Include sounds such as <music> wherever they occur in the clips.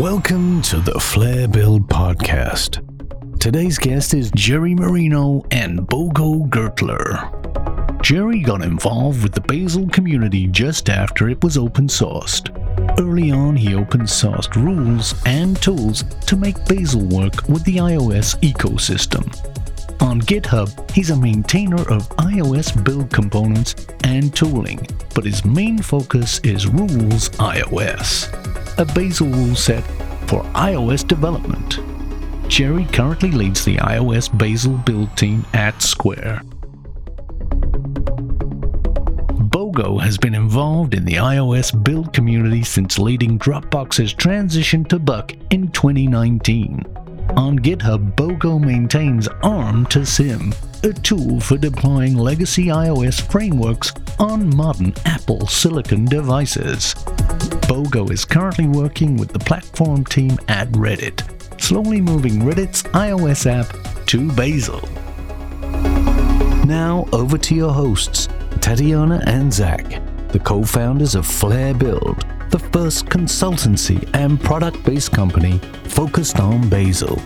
Welcome to the Flare Build Podcast. Today's guest is Jerry Marino and Bogo Giertler. Jerry got involved with the Bazel community just after it was open sourced. Early on, he open sourced rules and tools to make Bazel work with the iOS ecosystem. On GitHub, he's a maintainer of iOS build components and tooling, but his main focus is Rules iOS, a Bazel rule set for iOS development. Jerry currently leads the iOS Bazel build team at Square. Bogo has been involved in the iOS build community since leading Dropbox's transition to Buck in 2019. On GitHub, Bogo maintains ARM to Sim, a tool for deploying legacy iOS frameworks on modern Apple Silicon devices. Bogo is currently working with the platform team at Reddit, slowly moving Reddit's iOS app to Bazel. Now, over to your hosts, Tatiana and Zach, the co founders of Flare Build, the first consultancy and product based company focused on Bazel.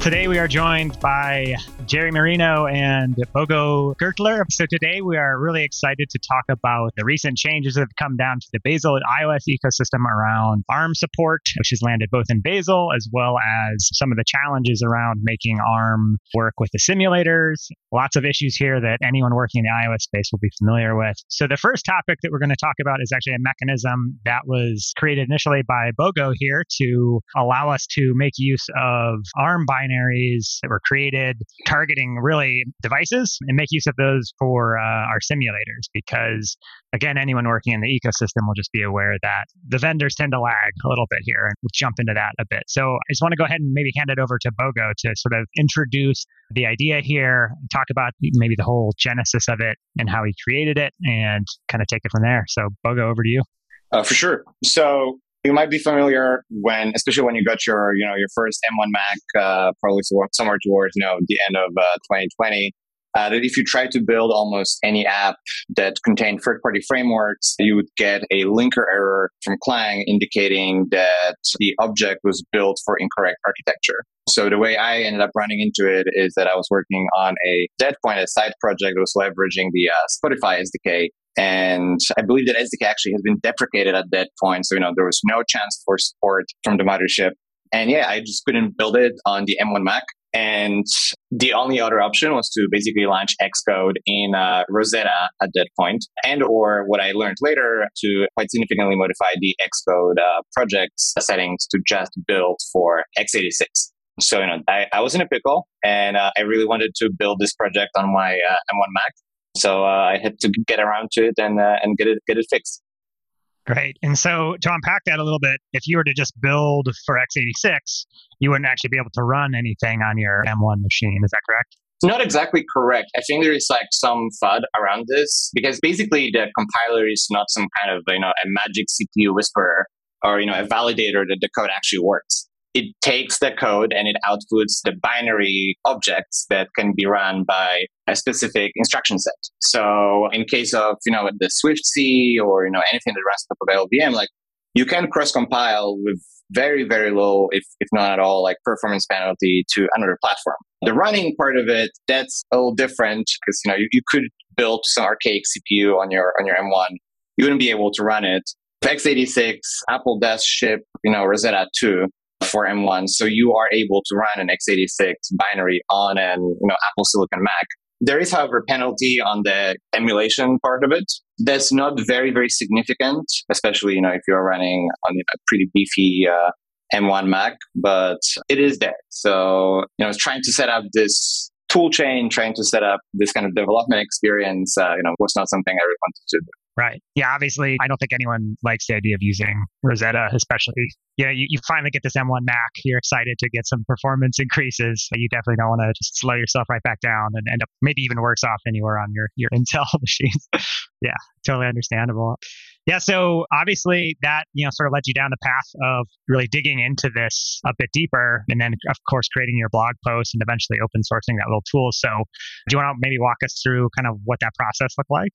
Today we are joined by Jerry Marino and Bogo Giertler. So today we are really excited to talk about the recent changes that have come down to the Bazel iOS ecosystem around ARM support, which has landed both in Bazel as well as some of the challenges around making ARM work with the simulators. Lots of issues here that anyone working in the iOS space will be familiar with. So the first topic that we're going to talk about is actually a mechanism that was created initially by Bogo here to allow us to make use of ARM binaries that were created targeting really devices and make use of those for uh, our simulators because again anyone working in the ecosystem will just be aware that the vendors tend to lag a little bit here and we'll jump into that a bit. So i just want to go ahead and maybe hand it over to bogo to sort of introduce the idea here talk about maybe the whole genesis of it and how he created it and kind of take it from there. So bogo over to you. Uh, for sure. So you might be familiar when, especially when you got your, you know, your first M1 Mac, uh, probably somewhere towards, you know, the end of uh, 2020. Uh, that if you try to build almost any app that contained third-party frameworks, you would get a linker error from Clang indicating that the object was built for incorrect architecture. So the way I ended up running into it is that I was working on a dead point a side project that was leveraging the uh, Spotify SDK and I believe that SDK actually has been deprecated at that point. So, you know, there was no chance for support from the mothership. And yeah, I just couldn't build it on the M1 Mac. And the only other option was to basically launch Xcode in uh, Rosetta at that point, and or what I learned later to quite significantly modify the Xcode uh, project's settings to just build for x86. So you know, I, I was in a pickle, and uh, I really wanted to build this project on my uh, M1 Mac. So uh, I had to get around to it and uh, and get it get it fixed. Great. And so to unpack that a little bit, if you were to just build for x86, you wouldn't actually be able to run anything on your M1 machine. Is that correct? Not exactly correct. I think there is like some FUD around this because basically the compiler is not some kind of you know a magic CPU whisperer or you know a validator that the code actually works it takes the code and it outputs the binary objects that can be run by a specific instruction set. So in case of, you know, the Swift-C or, you know, anything that runs on top of LLVM, like you can cross compile with very, very low, if, if not at all, like performance penalty to another platform. The running part of it, that's a little different because, you know, you, you could build some archaic CPU on your, on your M1. You wouldn't be able to run it. x86, Apple does ship, you know, Rosetta 2 for M1. So you are able to run an x86 binary on an you know, Apple Silicon Mac. There is, however, penalty on the emulation part of it. That's not very, very significant, especially you know if you're running on a pretty beefy uh, M1 Mac, but it is there. So you know, trying to set up this tool chain, trying to set up this kind of development experience, uh, you know, was not something I really wanted to do. Right. Yeah. Obviously, I don't think anyone likes the idea of using Rosetta, especially. Yeah, you, you finally get this M1 Mac. You're excited to get some performance increases. You definitely don't want to just slow yourself right back down and end up maybe even worse off than you were on your, your <laughs> Intel <laughs> machines. yeah, totally understandable. Yeah, so obviously that you know sort of led you down the path of really digging into this a bit deeper, and then of course creating your blog post and eventually open sourcing that little tool. So, do you want to maybe walk us through kind of what that process looked like?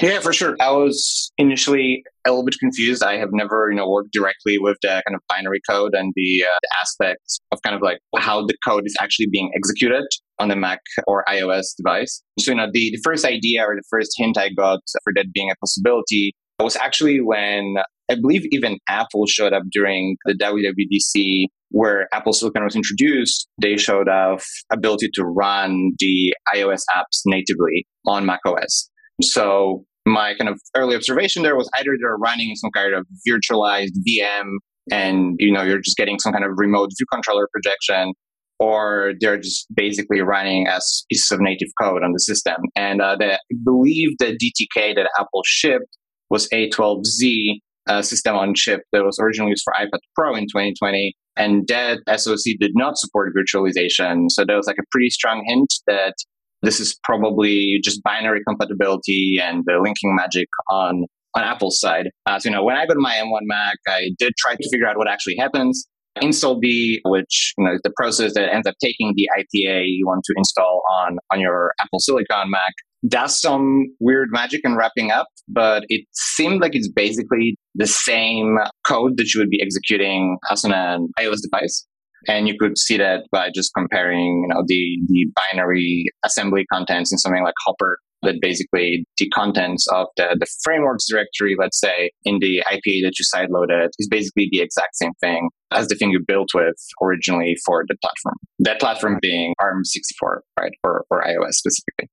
Yeah, for sure. I was initially a little bit confused. I have never, you know, worked directly with the kind of binary code and the, uh, the aspects of kind of like how the code is actually being executed on the Mac or iOS device. So, you know, the, the first idea or the first hint I got for that being a possibility was actually when I believe even Apple showed up during the WWDC where Apple Silicon was introduced, they showed off ability to run the iOS apps natively on macOS. So my kind of early observation there was either they're running some kind of virtualized VM and you know you're just getting some kind of remote view controller projection or they're just basically running as pieces of native code on the system. And uh, the, I believe the DTK that Apple shipped was A12Z uh, system on chip that was originally used for iPad Pro in 2020. And that SoC did not support virtualization. So there was like a pretty strong hint that this is probably just binary compatibility and the linking magic on on Apple's side. Uh, so, you know, when I go to my M1 Mac, I did try to figure out what actually happens. installd, which you know, is the process that ends up taking the IPA you want to install on on your Apple Silicon Mac, does some weird magic in wrapping up, but it seemed like it's basically the same code that you would be executing as an iOS device. And you could see that by just comparing, you know, the, the binary assembly contents in something like Hopper that basically the contents of the, the frameworks directory, let's say, in the IPA that you sideloaded is basically the exact same thing as the thing you built with originally for the platform. That platform being ARM64, right, Or, for iOS specifically.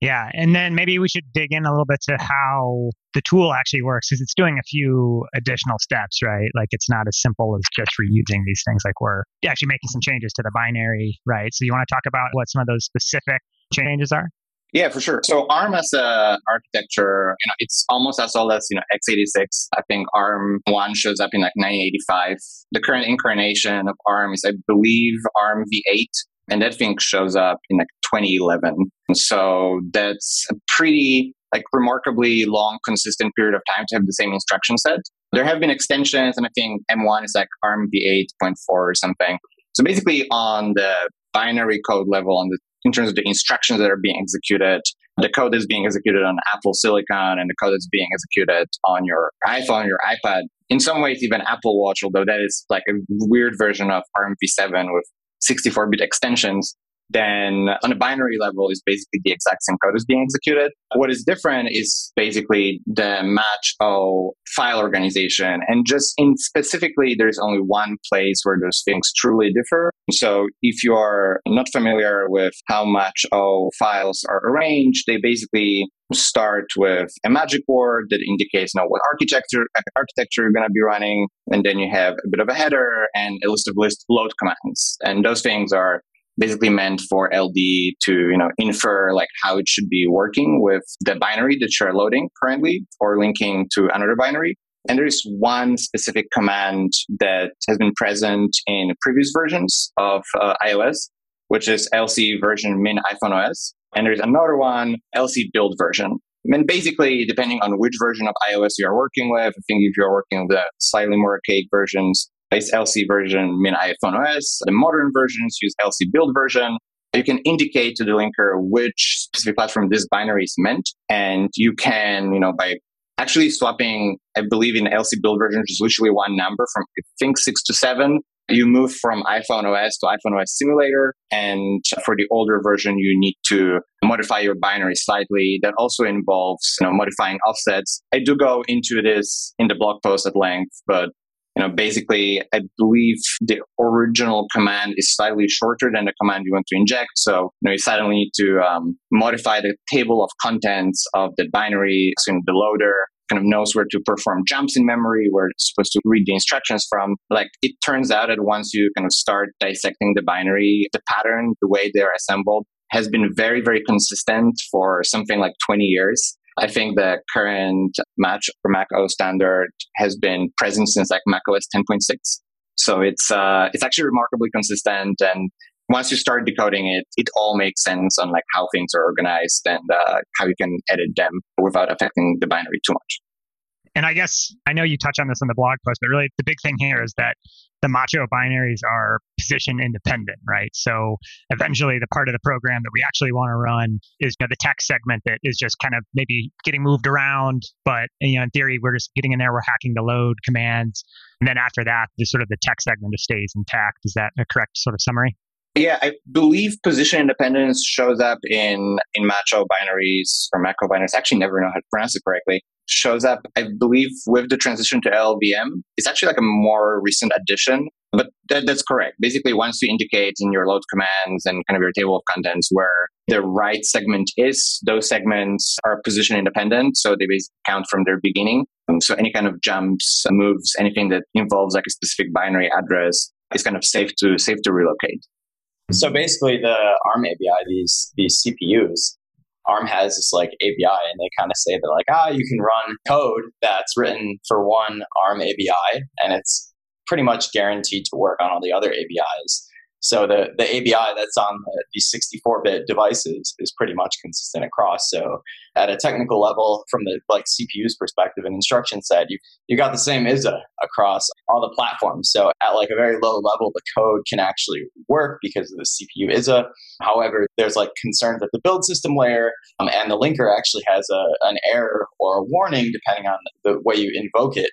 Yeah. And then maybe we should dig in a little bit to how the tool actually works because it's doing a few additional steps, right? Like it's not as simple as just reusing these things. Like we're actually making some changes to the binary, right? So you want to talk about what some of those specific changes are? Yeah, for sure. So ARM as a architecture, you know, it's almost as old as you know x86. I think ARM one shows up in like 1985. The current incarnation of ARM is, I believe, ARM v8, and that thing shows up in like 2011. So that's a pretty like remarkably long, consistent period of time to have the same instruction set. There have been extensions, and I think M1 is like ARM v8.4 or something. So basically, on the binary code level, on the in terms of the instructions that are being executed, the code is being executed on Apple Silicon, and the code is being executed on your iPhone, your iPad. In some ways, even Apple Watch, although that is like a weird version of ARM v7 with 64-bit extensions then on a binary level is basically the exact same code is being executed. What is different is basically the Mach-O file organization. And just in specifically, there's only one place where those things truly differ. So if you are not familiar with how Mach-O files are arranged, they basically start with a magic word that indicates you know, what architecture architecture you're going to be running, and then you have a bit of a header and a list of list load commands. And those things are basically meant for LD to, you know, infer like how it should be working with the binary that you're loading currently or linking to another binary. And there is one specific command that has been present in previous versions of uh, iOS, which is LC version min iPhone OS. And there's another one, LC build version. And basically, depending on which version of iOS you're working with, I think if you're working with the slightly more archaic versions, it's LC version min iPhone OS. The modern versions use LC build version. You can indicate to the linker which specific platform this binary is meant. And you can, you know, by actually swapping, I believe in LC build version, is literally one number from, I think, six to seven. You move from iPhone OS to iPhone OS simulator. And for the older version, you need to modify your binary slightly. That also involves, you know, modifying offsets. I do go into this in the blog post at length, but you know, basically, I believe the original command is slightly shorter than the command you want to inject. So, you know, you suddenly need to um, modify the table of contents of the binary. So, the loader kind of knows where to perform jumps in memory, where it's supposed to read the instructions from. Like, it turns out that once you kind of start dissecting the binary, the pattern, the way they're assembled, has been very, very consistent for something like 20 years. I think the current match for Mac OS standard has been present since like Mac OS 10.6. So it's uh, it's actually remarkably consistent, and once you start decoding it, it all makes sense on like how things are organized and uh, how you can edit them without affecting the binary too much. And I guess I know you touch on this in the blog post, but really the big thing here is that the Mach-O binaries are position independent, right? So eventually the part of the program that we actually want to run is you know, the text segment that is just kind of maybe getting moved around, but you know, in theory, we're just getting in there, we're hacking the load commands. And then after that, the sort of the text segment just stays intact. Is that a correct sort of summary? Yeah, I believe position independence shows up in in Mach-O binaries or macro binaries. I actually never know how to pronounce it correctly shows up, I believe, with the transition to LLVM. It's actually like a more recent addition, but that, that's correct. Basically, once you indicate in your load commands and kind of your table of contents where the right segment is, those segments are position independent. So they basically count from their beginning. Um, so any kind of jumps, moves, anything that involves like a specific binary address is kind of safe to safe to relocate. So basically, the ARM ABI, these these CPUs, ARM has this like ABI, and they kind of say that like ah, you can run code that's written for one ARM ABI, and it's pretty much guaranteed to work on all the other ABIs. So the, the ABI that's on the, these 64-bit devices is pretty much consistent across. So at a technical level, from the like CPU's perspective and instruction set, you you got the same ISA across all the platforms. So at like a very low level, the code can actually work because of the CPU ISA. However, there's like concerns at the build system layer, um, and the linker actually has a, an error or a warning depending on the way you invoke it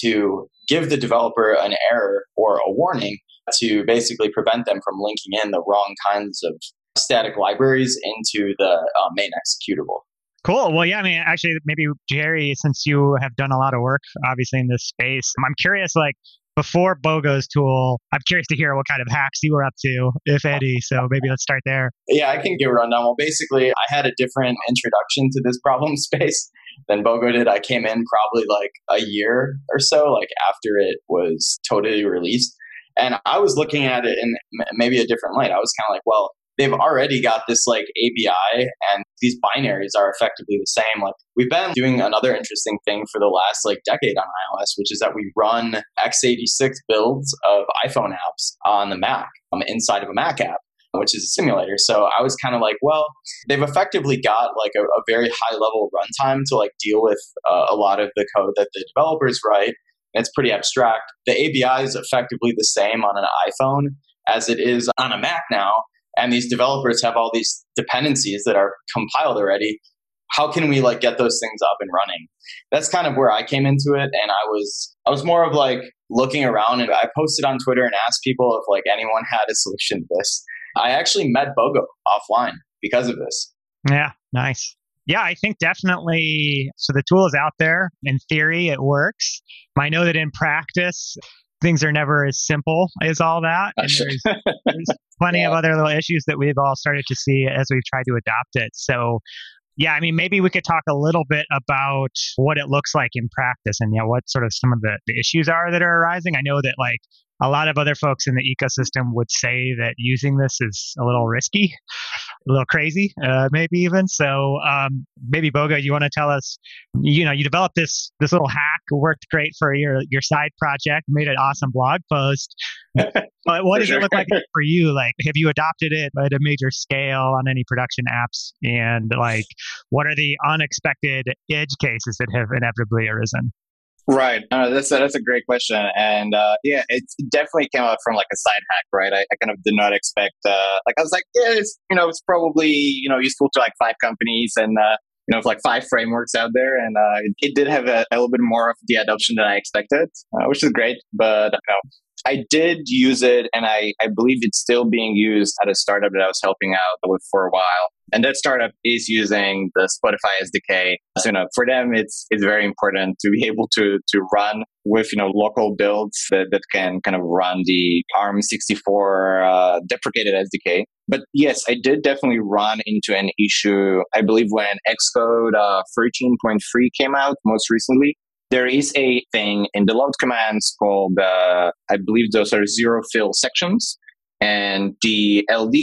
to give the developer an error or a warning to basically prevent them from linking in the wrong kinds of static libraries into the uh, main executable. Cool. Well, yeah, I mean, actually, maybe Jerry, since you have done a lot of work, obviously, in this space, I'm curious, like, before Bogo's tool, I'm curious to hear what kind of hacks you were up to, if any. So maybe let's start there. Yeah, I can give a rundown. Well, basically, I had a different introduction to this problem <laughs> space than Bogo did. I came in probably like a year or so, like after it was totally released. And I was looking at it in maybe a different light. I was kind of like, well, they've already got this like ABI and these binaries are effectively the same. Like we've been doing another interesting thing for the last like decade on iOS, which is that we run x86 builds of iPhone apps on the Mac um, inside of a Mac app which is a simulator. So I was kind of like, well, they've effectively got like a, a very high level runtime to like deal with uh, a lot of the code that the developers write it's pretty abstract. The ABI is effectively the same on an iPhone as it is on a Mac now. And these developers have all these dependencies that are compiled already. How can we like get those things up and running? That's kind of where I came into it. And I was I was more of like looking around and I posted on Twitter and asked people if like anyone had a solution to this. I actually met Bogo offline because of this. Yeah, nice. Yeah, I think definitely. So the tool is out there. In theory, it works. I know that in practice, things are never as simple as all that. And there's, <laughs> there's plenty yeah. of other little issues that we've all started to see as we've tried to adopt it. So, yeah, I mean, maybe we could talk a little bit about what it looks like in practice and you know what sort of some of the, the issues are that are arising. I know that like a lot of other folks in the ecosystem would say that using this is a little risky, a little crazy, uh, maybe even. So um, maybe Bogo, you want to tell us, you know, you developed this this little hack, worked great for your your side project, made an awesome blog post. <laughs> but what does sure. it look like for you? Like, have you adopted it at a major scale on any production apps? And like, what are the unexpected edge cases that have inevitably arisen? Right. Uh, that's a, that's a great question, and uh, yeah, it definitely came out from like a side hack, right? I, I kind of did not expect. Uh, like I was like, yeah, it's you know, it's probably you know useful to like five companies and uh, you know, like five frameworks out there, and uh, it, it, did have a, a, little bit more of the adoption than I expected, uh, which is great. But you know, I did use it, and I, I believe it's still being used at a startup that I was helping out with for a while. And that startup is using the Spotify SDK. So, you know, for them, it's it's very important to be <laughs> able to to run with you know local builds that, that can kind of run the ARM64 uh, deprecated SDK. But yes, I did definitely run into an issue. I believe when Xcode uh, 13.3 came out most recently, there is a thing in the load commands called, uh, I believe those are zero fill sections. And the LD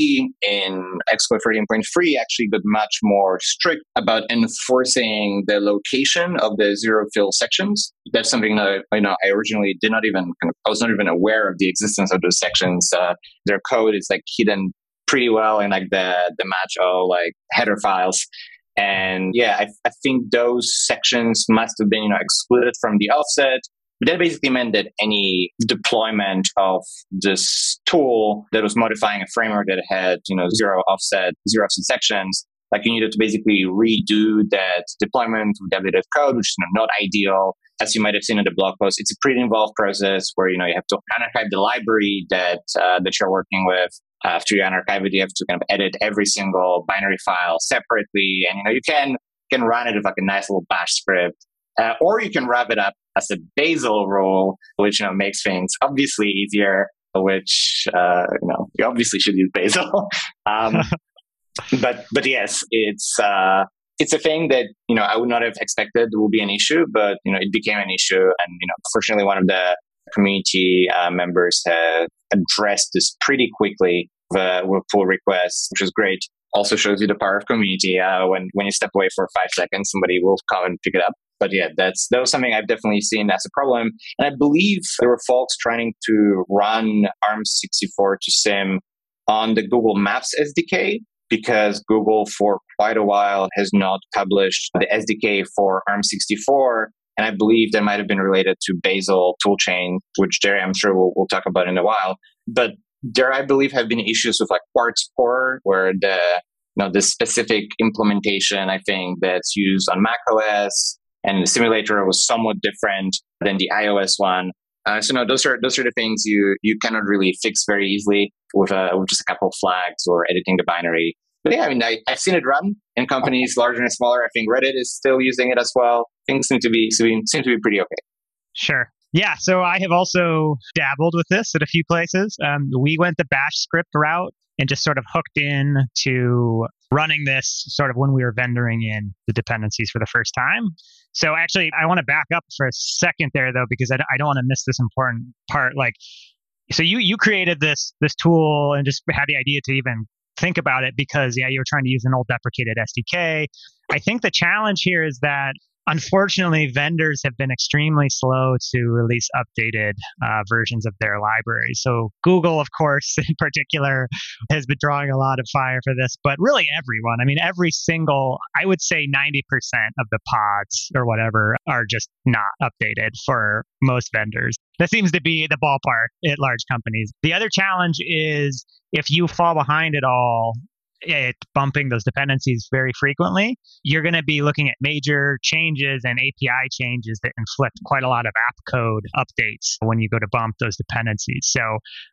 in Xcode 13.3 actually got much more strict about enforcing the location of the zero fill sections. That's something that you know I originally did not even kind of, I was not even aware of the existence of those sections. Uh, their code is like hidden pretty well in like the the Mach-O like header files. And yeah, I, I think those sections must have been you know excluded from the offset. That basically meant that any deployment of this tool that was modifying a framework that had, you know, zero offset, zero offset sections, like you needed to basically redo that deployment with updated code, which is not ideal. As you might have seen in the blog post, it's a pretty involved process where you know you have to unarchive the library that uh, that you're working with. After you unarchive it, you have to kind of edit every single binary file separately, and you know you can can run it with like a nice little bash script, uh, or you can wrap it up as a Bazel rule, which you know makes things obviously easier. Which uh, you know you obviously should use Bazel. <laughs> um, <laughs> but but yes, it's uh, it's a thing that you know I would not have expected will be an issue, but you know it became an issue, and you know fortunately one of the community uh, members have addressed this pretty quickly with, pull requests, which is great. Also shows you the power of community. Uh, when when you step away for five seconds, somebody will come and pick it up. But yeah, that's that was something I've definitely seen as a problem. And I believe there were folks trying to run ARM64 to SIM on the Google Maps SDK, because Google for quite a while has not published the SDK for ARM64. And I believe that might have been related to Bazel toolchain, which Jerry, I'm sure we'll, we'll talk about in a while. But there, I believe, have been issues with like Quartz Core, where the you know the specific implementation I think that's used on Mac OS and the simulator was somewhat different than the iOS one. Uh, so no, those are those are the things you you cannot really fix very easily with, uh, with just a couple of flags or editing the binary. But yeah, I mean, I, have seen it run in companies larger and smaller. I think Reddit is still using it as well. Things seem to be seem to be pretty okay. Sure. Yeah, so I have also dabbled with this at a few places. Um, we went the bash script route and just sort of hooked in to running this sort of when we were vendoring in the dependencies for the first time. So actually, I want to back up for a second there though, because I, I don't want to miss this important part. Like, so you you created this this tool and just had the idea to even think about it because yeah, you were trying to use an old deprecated SDK. I think the challenge here is that unfortunately, vendors have been extremely slow to release updated uh, versions of their library. So, Google, of course, <laughs> in particular, has been drawing a lot of fire for this, but really everyone. I mean, every single, I would say 90% of the pods or whatever are just not updated for most vendors. That seems to be the ballpark at large companies. The other challenge is if you fall behind at all, it bumping those dependencies very frequently, you're going to be looking at major changes and API changes that inflict quite a lot of app code updates when you go to bump those dependencies. So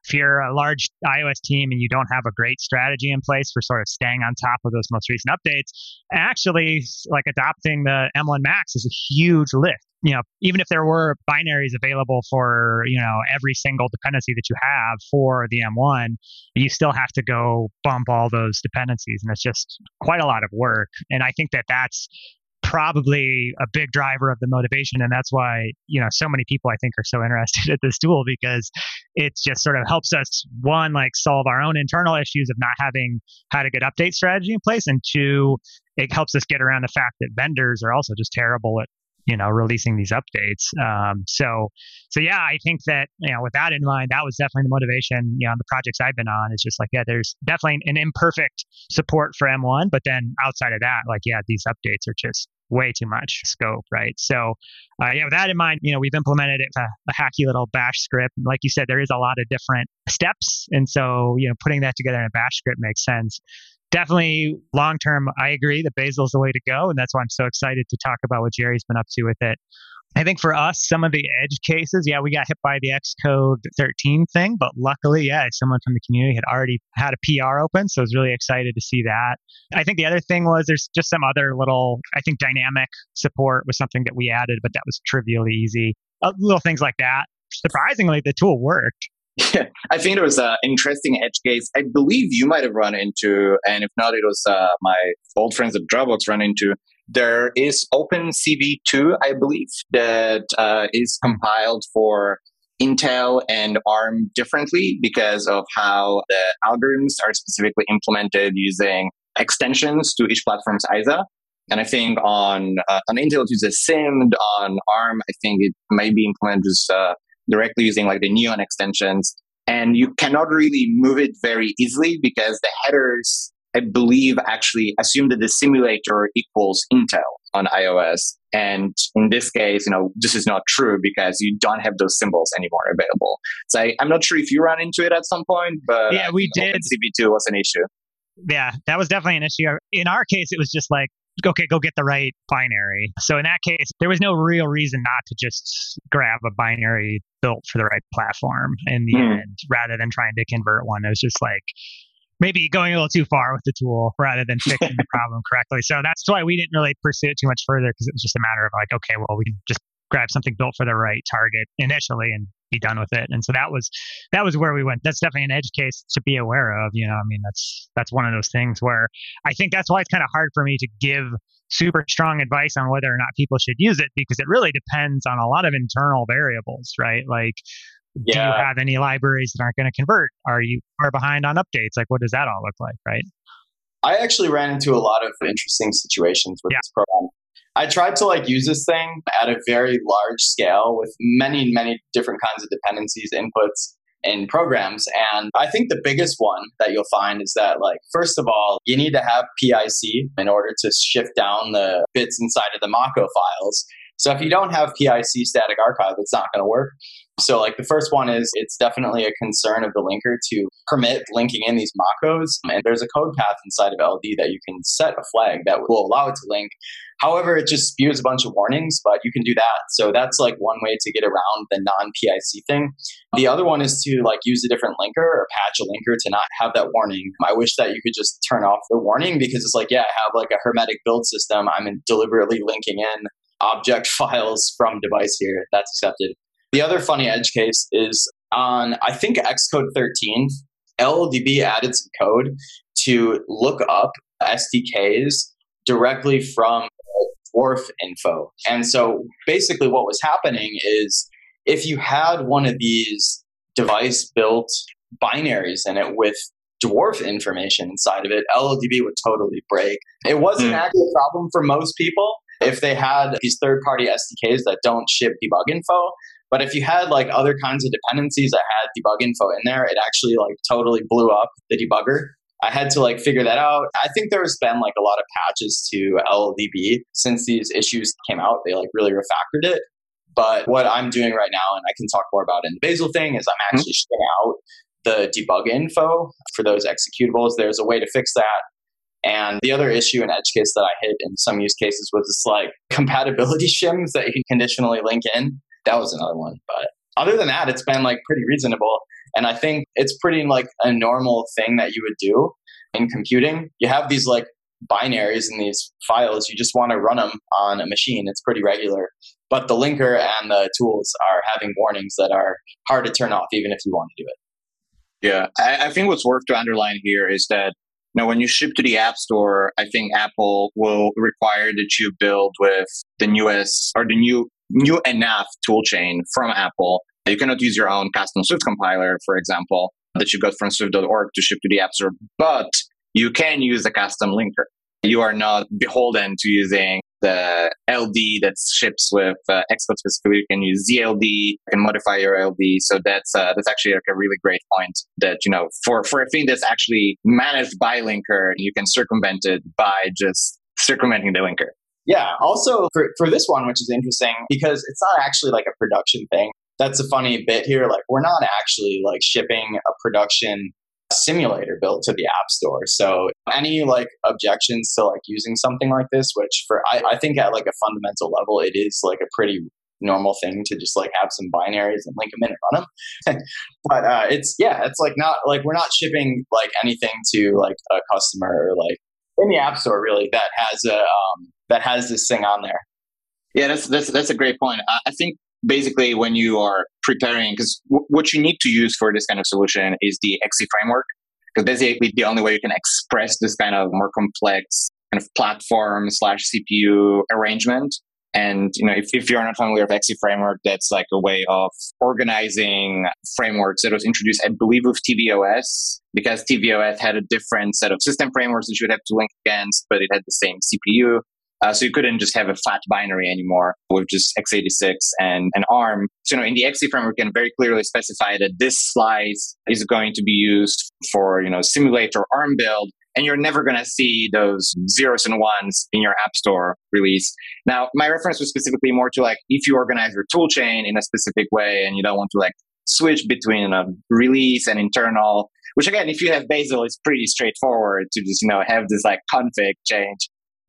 if you're a large iOS team and you don't have a great strategy in place for sort of staying on top of those most recent updates, actually like adopting the M1 Max is a huge lift you know, even if there were binaries available for, you know, every single dependency that you have for the M1, you still have to go bump all those dependencies. And it's just quite a lot of work. And I think that that's probably a big driver of the motivation and that's why you know so many people i think are so interested <laughs> in this tool because it just sort of helps us one like solve our own internal issues of not having had a good update strategy in place and two it helps us get around the fact that vendors are also just terrible at you know releasing these updates. Um, so so yeah i think that you know with that in mind that was definitely the motivation you know the projects i've been on. Is just like yeah there's definitely an imperfect support for m1 but then outside of that like yeah these updates are just way too much scope right? So uh, yeah with that in mind you know we've implemented a, a hacky little bash script. Like you said there is a lot of different steps. And so you know putting that together in a bash script makes sense definitely long term, I agree that Bazel is the way to go. And that's why I'm so excited to talk about what Jerry's been up to with it. I think for us, some of the edge cases, yeah, we got hit by the Xcode 13 thing, but luckily, yeah, someone from the community had already had a PR open. So I was really excited to see that. I think the other thing was there's just some other little, I think dynamic support was something that we added, but that was trivially easy. Uh, little things like that. Surprisingly, the tool worked. Yeah, <laughs> I think it was an interesting edge case. I believe you might have run into, and if not, it was uh, my old friends at Dropbox run into. There is OpenCV2, I believe, that uh, is compiled for Intel and ARM differently because of how the algorithms are specifically implemented using extensions to each platform's ISA. And I think on uh, on Intel it uses SIMD. On ARM, I think it may be implemented as uh, directly using like the Neon extensions. And you cannot really move it very easily because the headers I believe, actually assume that the simulator equals Intel on iOS. And in this case, you know, this is not true because you don't have those symbols anymore available. So I, am not sure if you ran into it at some point, but yeah, we did. CP2 was an issue. Yeah, that was definitely an issue. In our case, it was just like okay, go get the right binary. So in that case, there was no real reason not to just grab a binary built for the right platform in the mm. end, rather than trying to convert one. It was just like maybe going a little too far with the tool rather than <laughs> fixing the problem correctly. So that's why we didn't really pursue it too much further because it was just a matter of like, okay, well, we can just grab something built for the right target initially and be done with it. And so that was that was where we went. That's definitely an edge case to be aware of. You know, I mean, that's that's one of those things where I think that's why it's kind of hard for me to give super strong advice on whether or not people should use it because it really depends on a lot of internal variables, right? Like yeah. do you have any libraries that aren't going to convert? Are you far behind on updates? Like, what does that all look like, right? I actually ran into a lot of interesting situations with yeah. this program. I tried to like use this thing at a very large scale with many, many different kinds of dependencies, inputs, in programs. And I think the biggest one that you'll find is that, like, first of all, you need to have PIC in order to shift down the bits inside of the Mach-O files. So if you don't have PIC static archive, it's not going to work. So, like, the first one is it's definitely a concern of the linker to permit linking in these Mach-Os. And there's a code path inside of LD that you can set a flag that will allow it to link. However, it just spews a bunch of warnings, but you can do that. So, that's like one way to get around the non PIC thing. The other one is to like use a different linker or patch a linker to not have that warning. I wish that you could just turn off the warning because it's like, yeah, I have like a hermetic build system. I'm deliberately linking in object <laughs> files from device here. That's accepted. The other funny edge case is on, I think, Xcode 13, LLDB added some code to look up SDKs directly from dwarf info. And so basically, what was happening is if you had one of these device built binaries in it with dwarf information inside of it, LLDB would totally break. It wasn't mm. actually a problem for most people if they had these third party SDKs that don't ship debug info. But if you had like other kinds of dependencies that had debug info in there, it actually like totally blew up the debugger. I had to like figure that out. I think there's been like a lot of patches to LLDB since these issues came out. They like really refactored it. But what I'm doing right now, and I can talk more about in the Bazel thing, is I'm mm-hmm. actually mm-hmm. shipping out the debug info for those executables. There's a way to fix that. And the other issue and edge case that I hit in some use cases was this like <laughs> compatibility shims that you can conditionally link in that was another one. But other than that, it's been like pretty reasonable. And I think it's pretty like a normal thing that you would do in computing. You have these like binaries in these files. You just want to run them on a machine. It's pretty regular. But the linker and the tools are having warnings that are hard to turn off, even if you want to do it. Yeah, I, I think what's worth to underline here is that now, when you ship to the App Store, I think Apple will require that you build with the newest or the new new enough toolchain from Apple. You cannot use your own custom Swift compiler, for example, that you got from Swift.org to ship to the App Store, but you can use a custom linker. You are not beholden to using the LD that ships with uh, specifically. You can use ZLD, you can modify your LD. So that's uh, that's actually like a really great point that you know for for a thing that's actually managed by linker, you can circumvent it by just circumventing the linker. Yeah. Also, for, for this one, which is interesting because it's not actually like a production thing. That's a funny bit here. Like, we're not actually like shipping a production simulator built to the app store. So any like objections to like using something like this, which for I, I think at like a fundamental level, it is like a pretty normal thing to just like have some binaries and link them in and run them. <laughs> but uh, it's yeah, it's like not like we're not shipping like anything to like a customer or like in the app store really that has a um, that has this thing on there. Yeah, that's that's that's a great point. I think basically when you are preparing, because w- what you need to use for this kind of solution is the XC framework, because basically the only way you can express this kind of more complex kind of platform slash CPU arrangement. And you know, if, if you're not familiar with XC framework, that's like a way of organizing frameworks that was introduced, I believe, with tvOS, because tvOS had a different set of system frameworks that you would have to link against, but it had the same CPU. Uh, so you couldn't just have a flat binary anymore with just x86 and, an ARM. So, you know, in the XC framework, you can very clearly specify that this slice is going to be used for, you know, simulator ARM build. And you're never going to see those zeros and ones in your App Store release. Now, my reference was specifically more to like if you organize your toolchain in a specific way and you don't want to like switch between a release and internal, which again, if you have Bazel, it's pretty straightforward to just, you know, have this like config change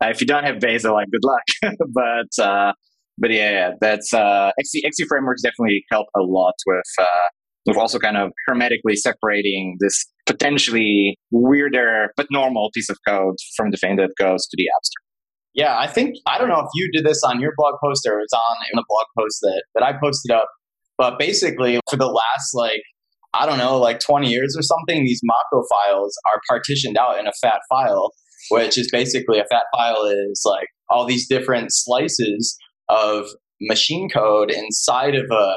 if you don't have Bazel, like good luck. <laughs> but uh, but yeah, yeah that's uh, XC, XC frameworks definitely help a lot with uh, with also kind of hermetically separating this potentially weirder but normal piece of code from the thing that goes to the App Store. Yeah, I think I don't know if you did this on your blog post or it's on in the blog post that that I posted up, but basically for the last like I don't know like 20 years or something, these Mach-O files are partitioned out in a fat file which is basically a fat file is like all these different slices of machine code inside of a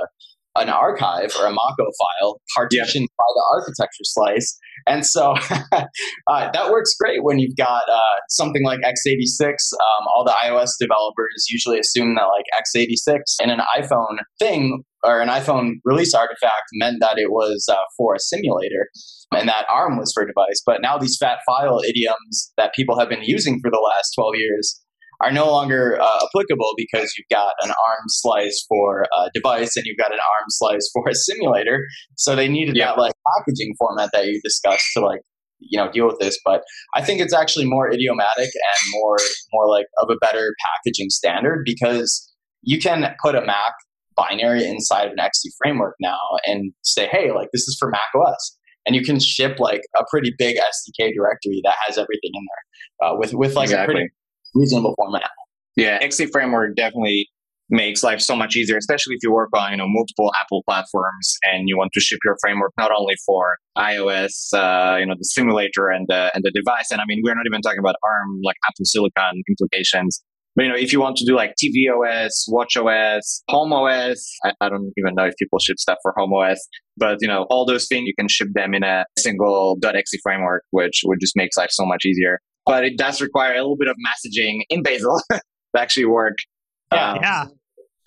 an archive or a Mach-O file partitioned yeah. by the architecture slice. And so <laughs> uh, that works great when you've got uh, something like x86. Um, all the iOS developers usually assume that like x86 in an iPhone thing or an iPhone release artifact meant that it was uh, for a simulator and that ARM was for device. But now these fat file idioms that people have been using for the last 12 years are no longer uh, applicable because you've got an ARM slice for a device and you've got an ARM slice for a simulator. So they needed yeah. that like packaging format that you discussed to like you know deal with this. But I think it's actually more idiomatic and more more like of a better packaging standard because you can put a Mac binary inside of an XC framework now and say, hey, like this is for Mac OS. And you can ship like a pretty big SDK directory that has everything in there uh, with with like exactly. a pretty reasonable format. Yeah, XC framework definitely makes life so much easier, especially if you work on you know multiple Apple platforms and you want to ship your framework not only for iOS, uh, you know the simulator and the and the device. And I mean, we're not even talking about ARM like Apple Silicon implications. But you know, if you want to do like tvOS, WatchOS, HomeOS, I, I don't even know if people ship stuff for home OS, but you know, all those things you can ship them in a single XC framework, which would just makes life so much easier but it does require a little bit of messaging in Bazel <laughs> to actually work. Yeah, um, yeah.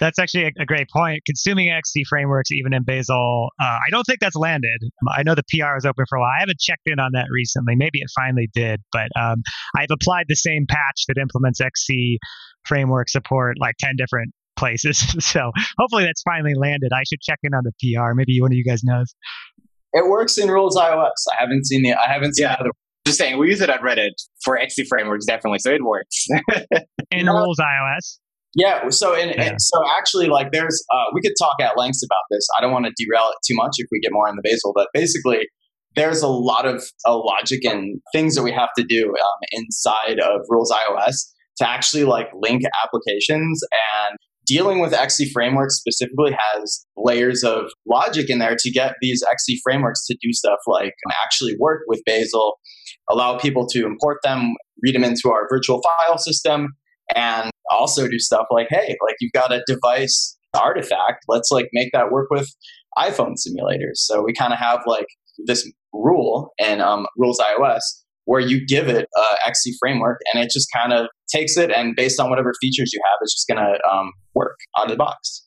That's actually a, a, great point. Consuming XC frameworks, even in Bazel, uh, I don't think that's landed. I know the PR is open for a while. I haven't checked in on that recently. Maybe it finally did, but um, I've applied the same patch that implements XC framework support like 10 different places. <laughs> so hopefully that's finally landed. I should check in on the PR. Maybe one of you guys knows. It works in Rules iOS. I haven't seen the I haven't seen yeah. other just saying, we use it at Reddit for XC frameworks, definitely. So it works. <laughs> in rules iOS. Yeah. So, and, yeah. so actually, like, there's, uh, we could talk at length about this. I don't want to derail it too much if we get more in the Bazel, but basically, there's a lot of uh, logic and things that we have to do um, inside of Rules iOS to actually like link applications and dealing with XC frameworks specifically has layers of logic in there to get these XC frameworks to do stuff like actually work with Bazel allow people to import them, read them into our virtual file system, and also do stuff like, hey, like you've got a device artifact, let's like make that work with iPhone simulators. So we kind of have like this rule in um, Rules iOS where you give it a XC framework and it just kind of takes it and based on whatever features you have, it's just going to um, work out of the box.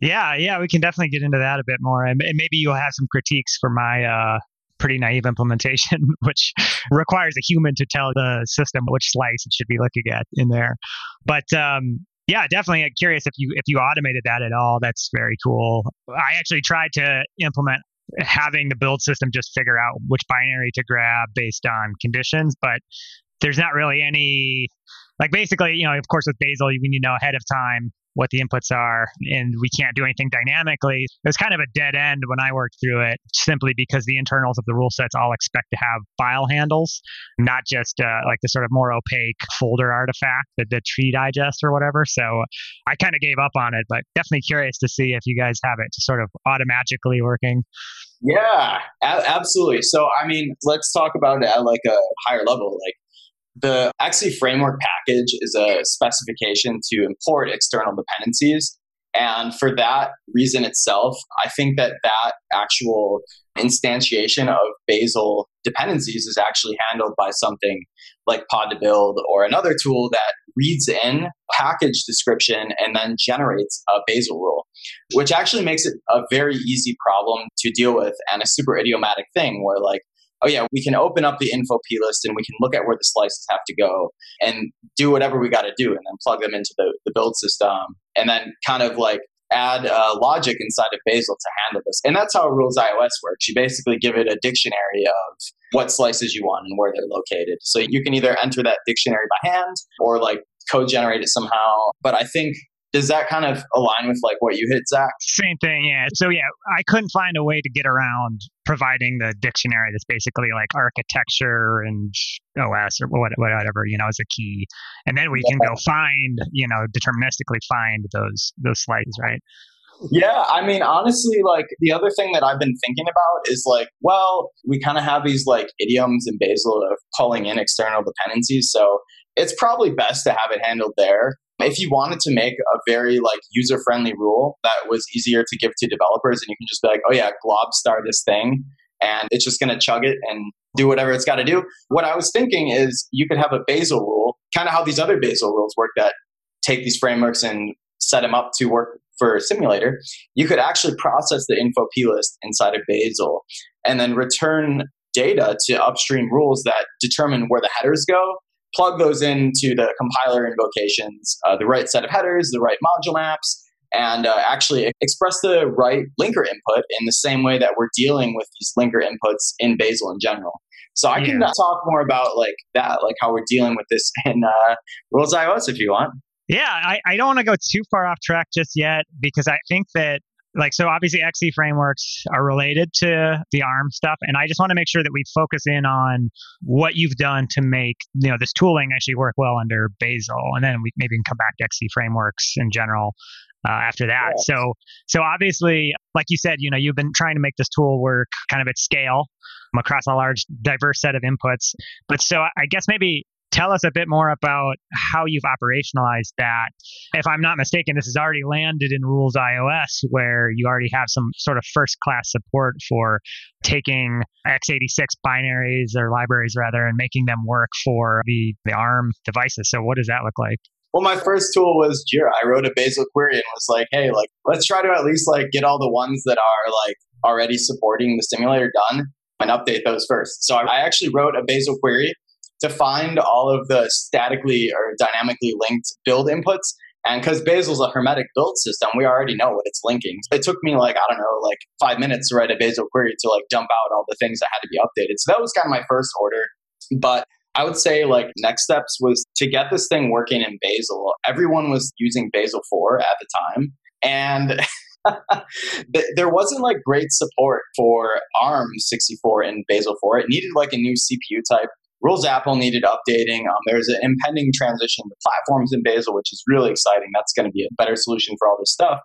Yeah, yeah, we can definitely get into that a bit more, and maybe you'll have some critiques for my uh, pretty naive implementation, <laughs> which requires a human to tell the system which slice it should be looking at in there. But um, yeah, definitely curious if you if you automated that at all. That's very cool. I actually tried to implement having the build system just figure out which binary to grab based on conditions, but there's not really any like basically, you know, of course with Bazel, you need to know ahead of time what the inputs are, and we can't do anything dynamically. It was kind of a dead end when I worked through it, simply because the internals of the rule sets all expect to have file handles, not just uh, like the sort of more opaque folder artifact, the, the tree digest or whatever. So I kind of gave up on it, but definitely curious to see if you guys have it sort of automatically working. Yeah, a- absolutely. So, I mean, let's talk about it at like a higher level. Like, the XC framework package is a specification to import external dependencies. And for that reason itself, I think that that actual instantiation of Bazel dependencies is actually handled by something like PodToBUILD or another tool that reads in package description and then generates a Bazel rule, which actually makes it a very easy problem to deal with and a super idiomatic thing where like oh yeah, we can open up the info p list and we can look at where the slices have to go and do whatever we got to do and then plug them into the, the build system and then kind of like add uh, logic inside of Bazel to handle this. And that's how Rules iOS works. You basically give it a dictionary of what slices you want and where they're located. So you can either enter that dictionary by hand or like code generate it somehow. But I think does that kind of align with like what you hit, Zach? Same thing, yeah. So yeah, I couldn't find a way to get around providing the dictionary that's basically like architecture and OS or whatever, you know, as a key. And then we can go find, you know, deterministically find those those slides, right? Yeah, I mean, honestly, like the other thing that I've been thinking about is like, well, we kind of have these like idioms in Bazel of pulling in external dependencies. So it's probably best to have it handled there. If you wanted to make a very like user friendly rule that was easier to give to developers, and you can just be like, oh yeah, glob star this thing, and it's just going to chug it and do whatever it's got to do. What I was thinking is you could have a Bazel rule, kind of how these other Bazel rules work that take these frameworks and set them up to work for a simulator. You could actually process the Info.plist inside of Bazel and then return data to upstream rules that determine where the headers go plug those into the compiler invocations, uh, the right set of headers, the right module maps, and uh, actually express the right linker input in the same way that we're dealing with these linker inputs in Bazel in general. So I can yeah. talk more about like that, like how we're dealing with this in uh, Rules iOS if you want. Yeah, I, I don't want to go too far off track just yet because I think that like so obviously XC frameworks are related to the ARM stuff, and I just want to make sure that we focus in on what you've done to make you know this tooling actually work well under Bazel, and then we maybe can come back to XC frameworks in general. Uh, after that. So, so obviously, like you said, you know, you've been trying to make this tool work kind of at scale across a large, diverse set of inputs. But so, I guess maybe tell us a bit more about how you've operationalized that. If I'm not mistaken, this has already landed in Rules iOS, where you already have some sort of first class support for taking x86 binaries or libraries rather and making them work for the, the ARM devices. So, what does that look like? Well, my first tool was Jira. I wrote a Bazel query and was like, hey, like, let's try to at least like get all the ones that are like already supporting the simulator done and update those first. So I actually wrote a Bazel query to find all of the statically or dynamically linked build inputs. And because Bazel's a hermetic build system, we already know what it's linking. It took me like, I don't know, like five minutes to write a Bazel query to like dump out all the things that had to be updated. So that was kind of my first order. But I would say like next steps was to get this thing working in Bazel. Everyone was using Bazel 4 at the time. And <laughs> there wasn't like great support for ARM 64 in Bazel 4. It needed like a new CPU type Rules Apple needed updating. Um, there's an impending transition to platforms in Bazel, which is really exciting. That's going to be a better solution for all this stuff.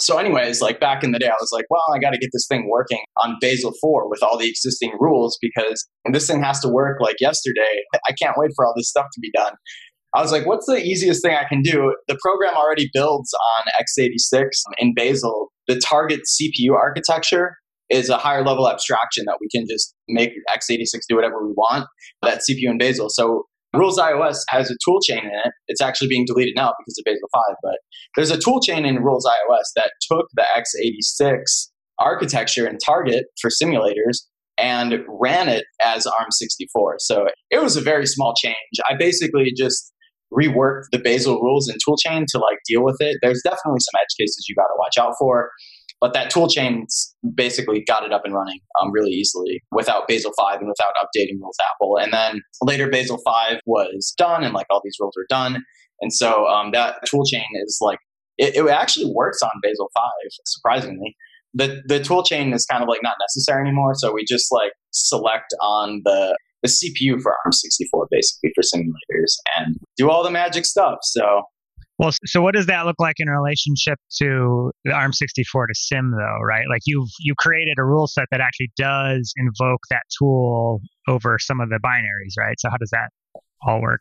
So, anyways, like back in the day, I was like, well, I got to get this thing working on Bazel 4 with all the existing rules because this thing has to work like yesterday. I can't wait for all this stuff to be done. I was like, what's the easiest thing I can do? The program already builds on x86 in Bazel. The target CPU architecture is a higher level abstraction that we can just make x86 do whatever we want, that CPU and Bazel. So Rules iOS has a toolchain in it. It's actually being deleted now because of Bazel 5, but there's a toolchain in Rules iOS that took the x86 architecture and target for simulators and ran it as ARM64. So it was a very small change. I basically just reworked the Bazel rules and toolchain to like deal with it. There's definitely some edge cases you got to watch out for. But that tool chain basically got it up and running um, really easily without Bazel 5 and without updating Rules Apple. And then later Bazel 5 was done and like all these rules were done. And so um, that tool chain is like, it, it actually works on Bazel 5, surprisingly. The, the tool chain is kind of like not necessary anymore. So we just like select on the the CPU for ARM64 basically for simulators and do all the magic stuff. So well, so what does that look like in relationship to the ARM64 to Sim, though, right? Like you've you created a rule set that actually does invoke that tool over some of the binaries, right? So how does that? all work?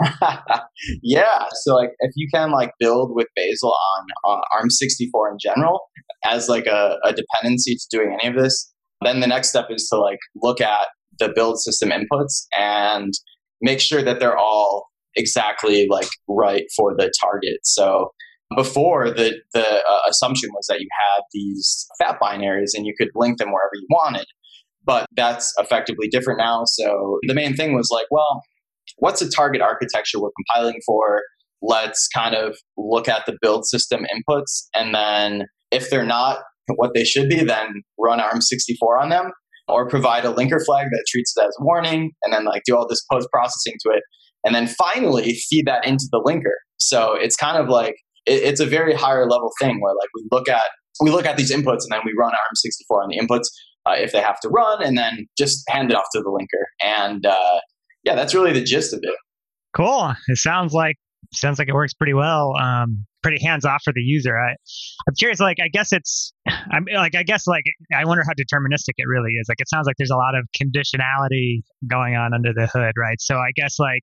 <laughs> yeah. So like if you can like build with Bazel on uh, ARM64 in general as like a, a dependency to doing any of this, then the next step is to like look at the build system inputs and make sure that they're all exactly like right for the target. So before the the uh, assumption was that you had these fat binaries and you could link them wherever you wanted. But that's effectively different now. So the main thing was like well what's a target architecture we're compiling for? Let's kind of look at the build system inputs and then if they're not what they should be then run arm64 on them or provide a linker flag that treats it as warning and then like do all this post processing to it and then finally feed that into the linker so it's kind of like it, it's a very higher level thing where like we look at we look at these inputs and then we run ARM64 on the inputs uh, if they have to run, and then just hand it off to the linker. And uh, yeah, that's really the gist of it. Cool. It sounds like sounds like it works pretty well. Um, pretty hands off for the user. I, I'm curious. Like, I guess it's. I'm like, I guess like, I wonder how deterministic it really is. Like, it sounds like there's a lot of conditionality going on under the hood, right? So I guess like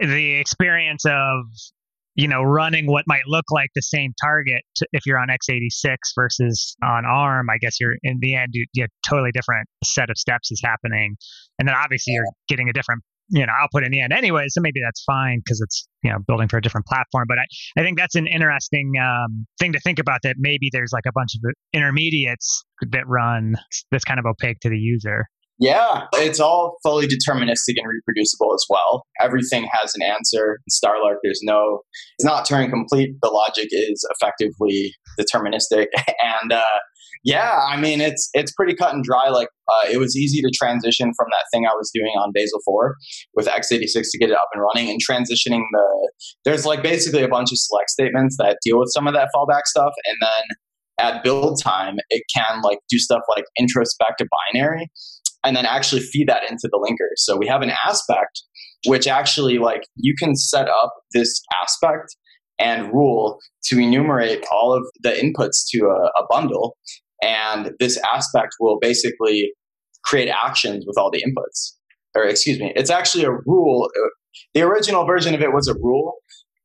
the experience of you know, running what might look like the same target to, if you're on x86 versus on ARM, I guess you're in the end, you, you totally different set of steps is happening. And then obviously you're getting a different, you know, output in the end anyway. So maybe that's fine because it's, you know, building for a different platform. But I, I think that's an interesting um, thing to think about that maybe there's like a bunch of intermediates that run that's kind of opaque to the user. Yeah, it's all fully deterministic and reproducible as well. Everything has an answer. In Starlark, there's no, it's not Turing complete. The logic is effectively deterministic. <laughs> And uh, yeah, I mean, it's it's pretty cut and dry. Like uh, it was easy to transition from that thing I was doing on Bazel 4 with x86 to get it up and running and transitioning the, there's like basically a bunch of select statements that deal with some of that fallback stuff. And then at build time, it can like do stuff like introspect a binary and then actually feed that into the linker. So we have an aspect which actually like you can set up this aspect and rule to enumerate all of the inputs to a, a bundle and this aspect will basically create actions with all the inputs. Or excuse me it's actually a rule the original version of it was a rule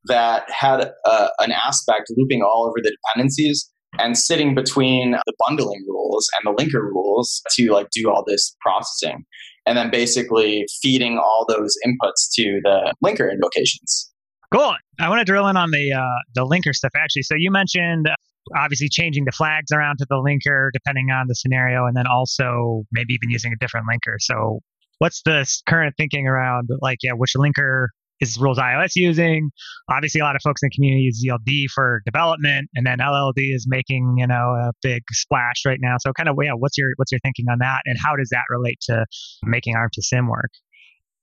that had uh, an aspect looping all over the dependencies and sitting between the bundling rules and the linker rules to like do all this processing. And then basically feeding all those inputs to the linker invocations. Cool. I want to drill in on the uh, the linker stuff actually. So you mentioned obviously changing the flags around to the linker depending on the scenario and then also maybe even using a different linker so what's the current thinking around like yeah which linker is rules iOS using. Obviously, a lot of folks in the community use ZLD for development, and then LLD is making you know a big splash right now. So, kind of, yeah, what's your what's your thinking on that, and how does that relate to making ARM to Sim work?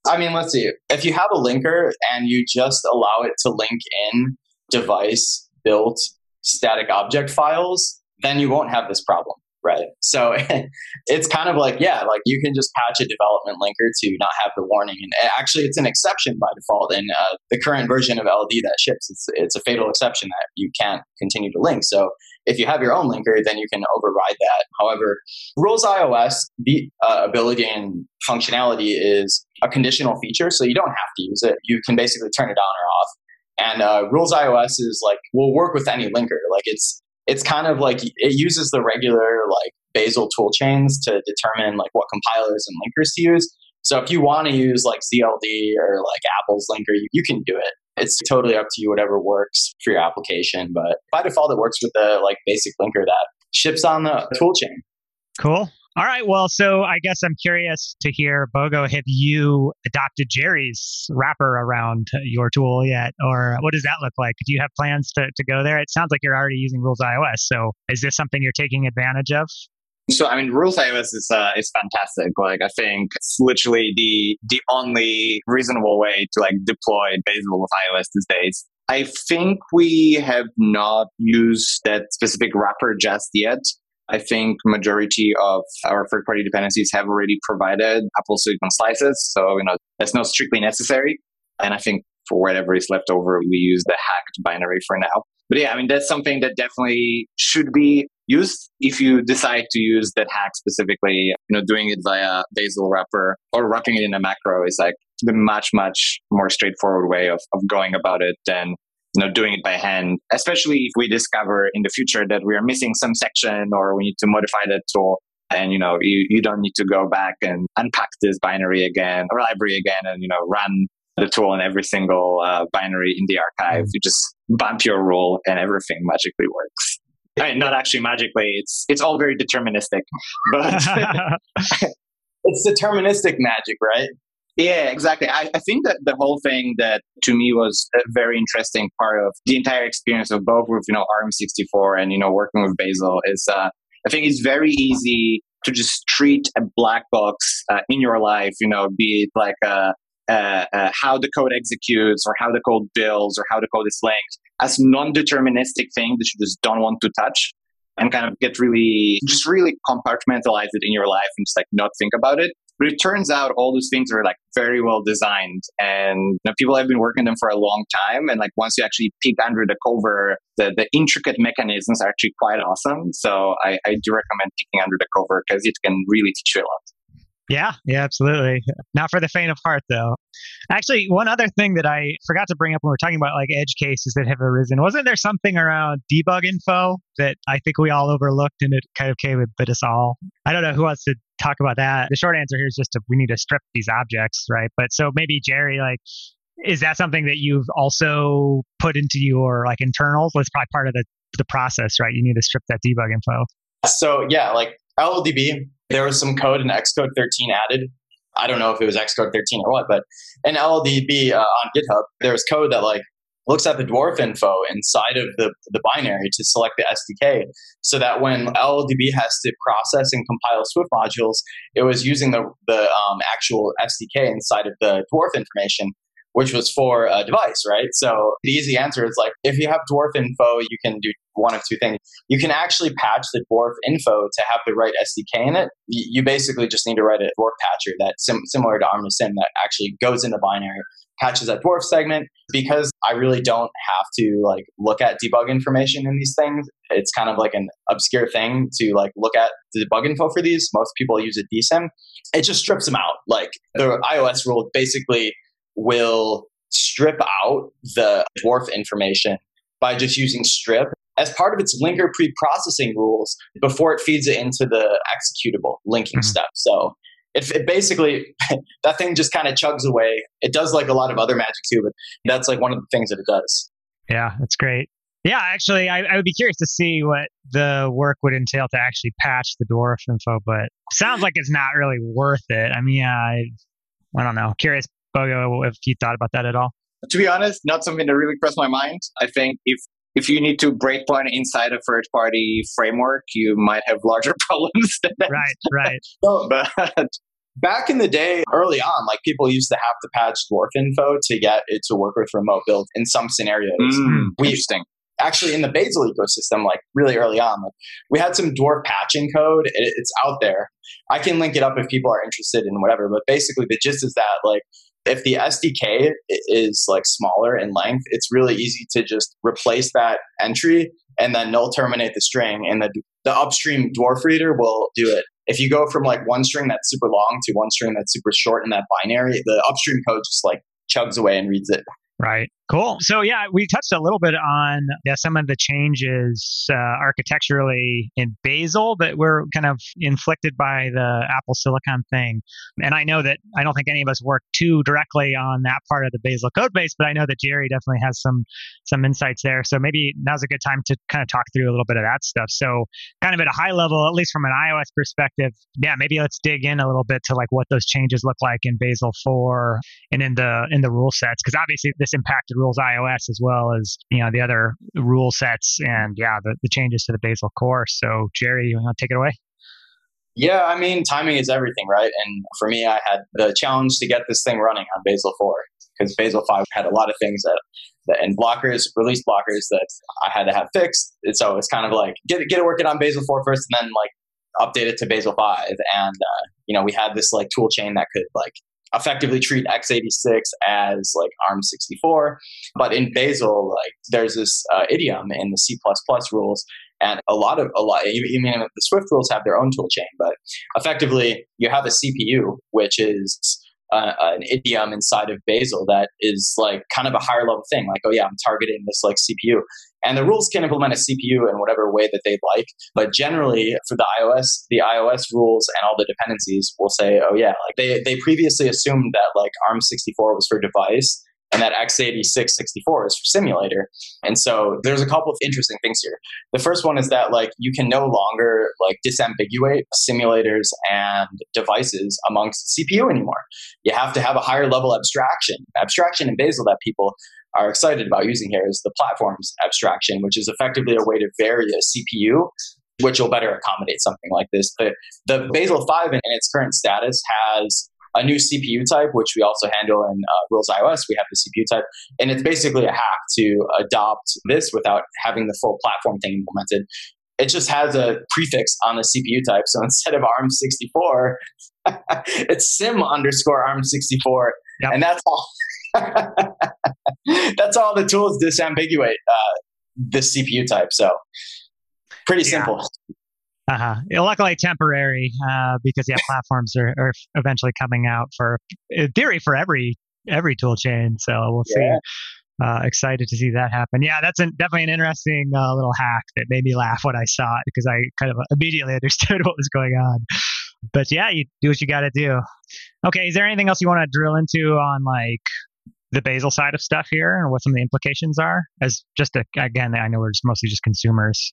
I mean, let's see. If you have a linker and you just allow it to link in device built static object files, then you won't have this problem right? So <laughs> it's kind of like, yeah, like you can just patch a development linker to not have the warning. And actually, it's an exception by default in uh, the current version of LD that ships. It's, it's a fatal exception that you can't continue to link. So if you have your own linker, then you can override that. However, Rules iOS, the uh, ability and functionality is a conditional feature, so you don't have to use it. You can basically turn it on or off. And uh, Rules iOS is like will work with any linker. Like it's it's kind of like it uses the regular like Bazel tool chains to determine like what compilers and linkers to use. So if you want to use like ZLD or like Apple's linker, you, you can do it. It's totally up to you, whatever works for your application. But by default, it works with the like basic linker that ships on the tool chain. Cool. All right. Well, so I guess I'm curious to hear, Bogo, have you adopted Jerry's wrapper around your tool yet? Or what does that look like? Do you have plans to, to go there? It sounds like you're already using Rules iOS. So is this something you're taking advantage of? So I mean, Rules iOS is uh, is fantastic. Like I think it's literally the the only reasonable way to like deploy Bazel with iOS these days. I think we have not used that specific wrapper just yet. I think majority of our third party dependencies have already provided Apple Silicon slices. So, you know, that's not strictly necessary. And I think for whatever is left over, we use the hacked binary for now. But yeah, I mean, that's something that definitely should be used if you decide to use that hack specifically. You know, doing it via Bazel wrapper or wrapping it in a macro is like the much much more straightforward way of, of going about it than you know doing it by hand especially if we discover in the future that we are missing some section or we need to modify that tool and you know you, you don't need to go back and unpack this binary again or library again and you know run the tool in every single uh, binary in the archive. You just bump your rule and everything magically works. I mean, not actually magically it's it's all very deterministic but <laughs> <laughs> it's deterministic magic right yeah, exactly. I, I think that the whole thing that to me was a very interesting part of the entire experience of both with, you know, ARM64 and, you know, working with Bazel is uh, I think it's very easy to just treat a black box uh, in your life, you know, be it like uh, uh, uh, how the code executes or how the code builds or how the code is linked as non-deterministic thing that you just don't want to touch and kind of get really, just really compartmentalize it in your life and just like not think about it. But it turns out all those things are like very well designed and you know, people have been working them for a long time. And like once you actually peek under the cover, the, the intricate mechanisms are actually quite awesome. So I, I do recommend peeking under the cover because it can really teach you a lot. Yeah, yeah, absolutely. Not for the faint of heart, though. Actually, one other thing that I forgot to bring up when we are talking about like edge cases that have arisen, wasn't there something around debug info that I think we all overlooked and it kind of came and bit us all? I don't know who wants to talk about that. The short answer here is just to, we need to strip these objects, right? But so maybe Jerry, like, is that something that you've also put into your like internals? That's probably part of the the process, right? You need to strip that debug info. So yeah, like LLDB, there was some code in Xcode 13 added. I don't know if it was Xcode 13 or what, but in LLDB uh, on GitHub, there was code that like looks at the dwarf info inside of the, the binary to select the SDK so that when LLDB has to process and compile Swift modules, it was using the, the um, actual SDK inside of the dwarf information which was for a device, right? So the easy answer is like if you have dwarf info, you can do one of two things. You can actually patch the dwarf info to have the right SDK in it. You basically just need to write a dwarf patcher that's sim- similar to ARM to Sim that actually goes into binary, patches that dwarf segment. Because I really don't have to like look at debug information in these things. It's kind of like an obscure thing to like look at the debug info for these. Most people use a dSYM. It just strips them out. Like the iOS rule basically will strip out the dwarf information by just using strip as part of its linker pre-processing rules before it feeds it into the executable linking mm-hmm. step. So it, it basically <laughs> that thing just kind of chugs away. It does like a lot of other magic too, but that's like one of the things that it does. Yeah, that's great. Yeah, actually, I, I, would be curious to see what the work would entail to actually patch the dwarf info, but sounds like it's not really worth it. I mean, I, I don't know. Curious Bogo, if you thought about that at all? To be honest, not something that really crossed my mind. I think if if you need to breakpoint inside a third party framework, you might have larger <laughs> problems than that. Right, right. <laughs> so, but back in the day, early on, like people used to have to patch dwarf info to get it to work with remote build in some scenarios. Mm, we, interesting. Actually, in the Bazel ecosystem, like really early on, like, we had some dwarf patching code. It, it's out there. I can link it up if people are interested in whatever. But basically, the gist is that like if the SDK is like smaller in length, it's really easy to just replace that entry and then null terminate the string, and the the upstream dwarf reader will do it. If you go from like one string that's super long to one string that's super short in that binary, the upstream code just like chugs away and reads it. Right. Cool. So yeah, we touched a little bit on yeah, some of the changes uh, architecturally in Bazel that were kind of inflicted by the Apple Silicon thing. And I know that I don't think any of us work too directly on that part of the Bazel code base, but I know that Jerry definitely has some some insights there. So maybe now's a good time to kind of talk through a little bit of that stuff. So kind of at a high level, at least from an iOS perspective, yeah, maybe let's dig in a little bit to like what those changes look like in Bazel 4 and in the in the rule sets because obviously this impacted rules iOS as well as you know the other rule sets and yeah the, the changes to the Bazel core. So Jerry, you want to take it away? Yeah, I mean timing is everything, right? And for me, I had the challenge to get this thing running on Bazel four because Bazel five had a lot of things that, that and blockers, release blockers that I had to have fixed. And so it's kind of like get it, get it working on Bazel four first, and then like update it to Bazel five. And uh, you know, we had this like tool chain that could like effectively treat x86 as like ARM64. But in Bazel, like there's this uh, idiom in the C++ rules, and a lot of a lot. You mean the Swift rules have their own tool chain, but effectively you have a CPU which is uh, an idiom inside of Bazel that is like kind of a higher level thing. Like, oh yeah, I'm targeting this like CPU. And the rules can implement a CPU in whatever way that they'd like. But generally, for the iOS, the iOS rules and all the dependencies will say, oh yeah, like they, they previously assumed that like ARM64 was for device and that x86 64 is for simulator. And so there's a couple of interesting things here. The first one is that like you can no longer like disambiguate simulators and devices amongst CPU anymore. You have to have a higher level abstraction. Abstraction in Bazel that people are excited about using here is the platforms abstraction, which is effectively a way to vary a CPU which will better accommodate something like this. But the Bazel 5 in, in its current status has a new CPU type, which we also handle in uh, Rules iOS. We have the CPU type, and it's basically a hack to adopt this without having the full platform thing implemented. It just has a prefix on the CPU type. So <laughs> instead of ARM64, <laughs> it's sim underscore ARM64. Yep. And that's all. <laughs> that's all the tools disambiguate uh, the CPU type. So pretty yeah. simple. Uh-huh. Luckily temporary, uh, because yeah, <laughs> platforms are, are eventually coming out for in theory for every every tool chain. So we'll see. Yeah. Uh, excited to see that happen. Yeah, that's an, definitely an interesting uh, little hack that made me laugh when I saw it because I kind of immediately <laughs> understood what was going on. But yeah, you do what you got to do. Okay, is there anything else you want to drill into on like the Bazel side of stuff here and what some of the implications are? As just a, again, I know we're just mostly just consumers.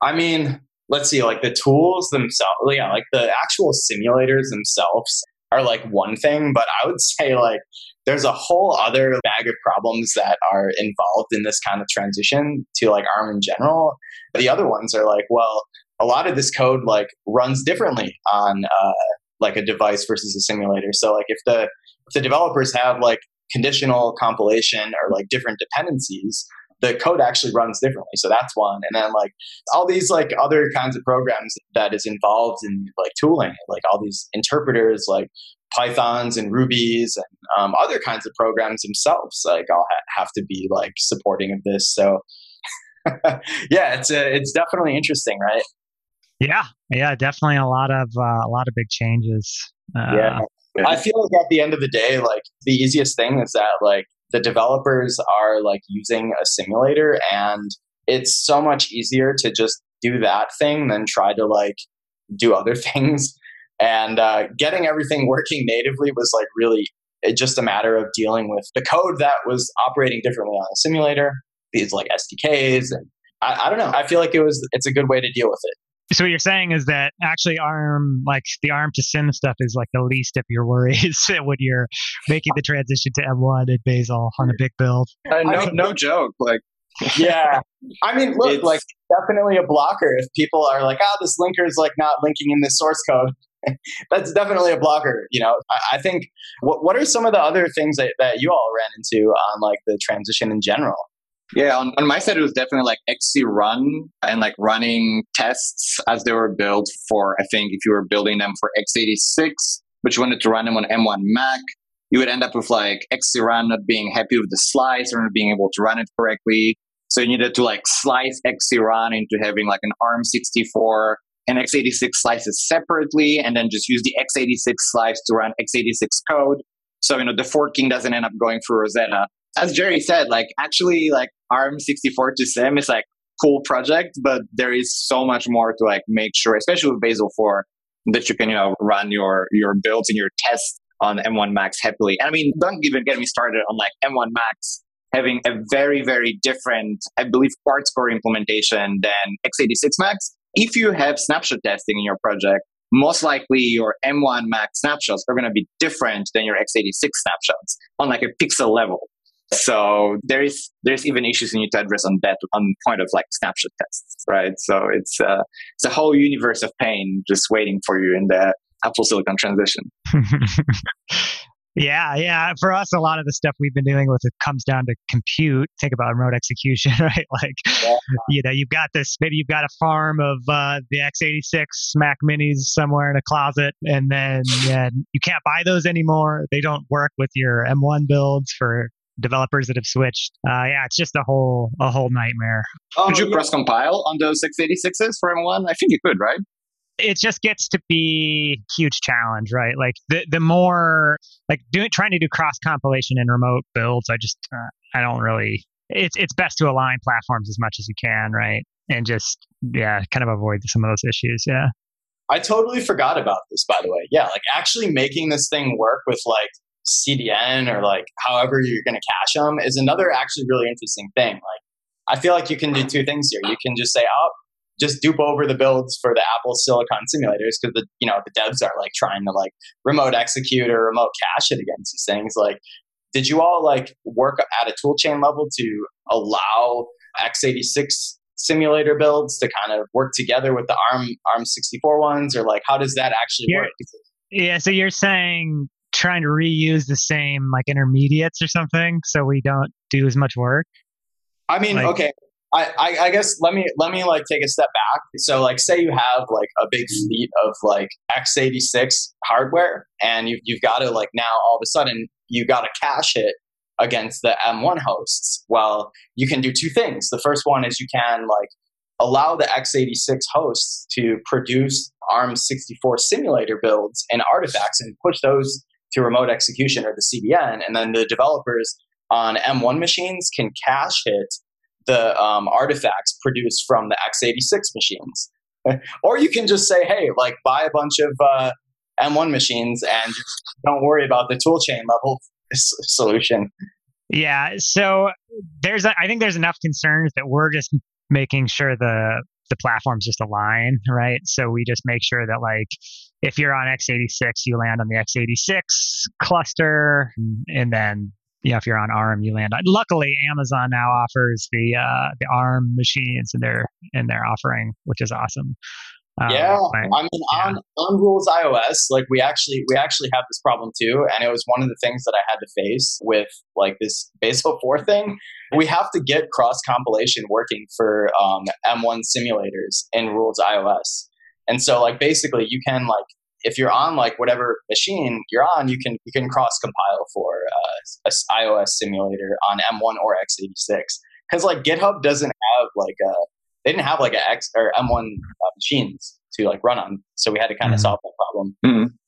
I mean, let's see, like the tools themselves, yeah, like the actual simulators themselves are like one thing, but I would <laughs> say like there's a whole other bag of problems that are involved in this kind of transition to like ARM in general. The other ones are like, well, a lot of this code like runs differently on uh, like a device versus a simulator. So like if the if the developers have like conditional compilation or like different dependencies, the code actually runs differently. So that's one. And then like all these like other kinds of programs that is involved in like tooling, like all these interpreters like Pythons and Rubies and um, other kinds of programs themselves, like I'll ha- have to be like supporting of this. So <laughs> yeah, it's a, it's definitely interesting, right? Yeah, yeah, definitely a lot of uh, a lot of big changes. Uh, yeah, I feel like at the end of the day, like the easiest thing is that like the developers are like using a simulator and it's so much easier to just do that thing than try to like do other <laughs> things. And uh, getting everything working natively was like really just a matter of dealing with the code that was operating differently on a simulator these like sdks and I, I don't know. I feel like it was it's a good way to deal with it so what you're saying is that actually ARM, like the ARM to Sim stuff, is like the least of your worries <laughs> when you're making the transition to M1 and Bazel on a big build. Uh, no, no joke. Like, yeah, I mean, look, it's, like definitely a blocker if people are like, "Oh, this linker is like not linking in the source code." <laughs> That's definitely a blocker. You know, I, I think. What What are some of the other things that, that you all ran into on like the transition in general? Yeah, on, on my side, it was definitely like xcrun and like running tests as they were built for, I think if you were building them for x86, but you wanted to run them on M1 Mac, you would end up with like xcrun not being happy with the slice or not being able to run it correctly. So you needed to like slice xcrun into having like an ARM64 and x86 slices separately and then just use the x86 slice to run x86 code. So, you know, the forking doesn't end up going through Rosetta as Jerry said, like actually like ARM64 to Sim is like cool project, but there is so much more to like make sure, especially with Bazel 4, that you can, you know, run your your builds and your tests on M1 Max happily. And I mean, don't even get me started on like M1 Max having a very, very different, I believe, parts core implementation than x86 Macs. If you have snapshot testing in your project, most likely your M1 Max snapshots are going to be different than your x86 snapshots on like a pixel level. So there is there's even issues you need to address on that on point of like snapshot tests, right? So it's uh, it's a whole universe of pain just waiting for you in the Apple Silicon transition. <laughs> Yeah, yeah. For us, a lot of the stuff we've been dealing with it comes down to compute. Think about remote execution, <laughs> right? Like, yeah. you know, you've got this. Maybe you've got a farm of uh, the x86 Mac Minis somewhere in a closet, and then yeah, you can't buy those anymore. They don't work with your M1 builds for developers that have switched. Uh, yeah, it's just a whole a whole nightmare. Oh, could you yeah. cross compile on those x86s for M1? I think you could, right? it just gets to be huge challenge, right? Like the the more like doing trying to do cross compilation in remote builds, I just uh, I don't really. It's it's best to align platforms as much as you can, right? And just yeah, kind of avoid some of those issues. Yeah. I totally forgot about this, by the way. Yeah, like actually making this thing work with like CDN or like however you're going to cache them is another actually really interesting thing. Like, I feel like you can do two things here. You can just say, oh, just dupe over the builds for the Apple Silicon simulators because the you know the devs are like trying to like remote execute or remote cache it against these things. Like, did you all like work at a toolchain level to allow x86 simulator builds to kind of work together with the ARM ARM 64 ones, or like how does that actually You're, work? Yeah, so you're saying trying to reuse the same like intermediates or something, so we don't do as much work. I mean, Like- okay. I, I, I guess let me let me like take a step back. So like say you have like a big mm-hmm. fleet of like x86 hardware and you you've got to like now all of a sudden you got to cache it against the M1 hosts. Well, you can do two things. The first one is you can like allow the x86 hosts to produce ARM64 simulator builds and artifacts and push those to remote execution or the CDN, and then the developers on M1 machines can cache hit the um, artifacts produced from the x86 machines. <laughs> or you can just say, hey, like buy a bunch of uh, M1 machines and don't worry about the toolchain level solution. Yeah, so there's a, I think there's enough concerns that we're just making sure the the platforms just align, right? So we just make sure that like if you're on x86, you land on the x86 cluster, and then you know if you're on ARM, you land on. Luckily, Amazon now offers the uh, the ARM machines in their in their offering, which is awesome. Um, yeah, but- I mean on on Rules iOS, like we actually we actually have this problem too, and it was one of the things that I had to face with like this Bazel four thing. We have to get cross compilation working for um, M1 simulators in Rules iOS, and so like basically you can like if you're on like whatever machine you're on, you can you can cross compile for uh, a s- iOS simulator on M1 or x86 because like GitHub doesn't have like a they didn't have like a X or M1 uh, machines to like run on, so we had to kind of Mhm. solve that problem.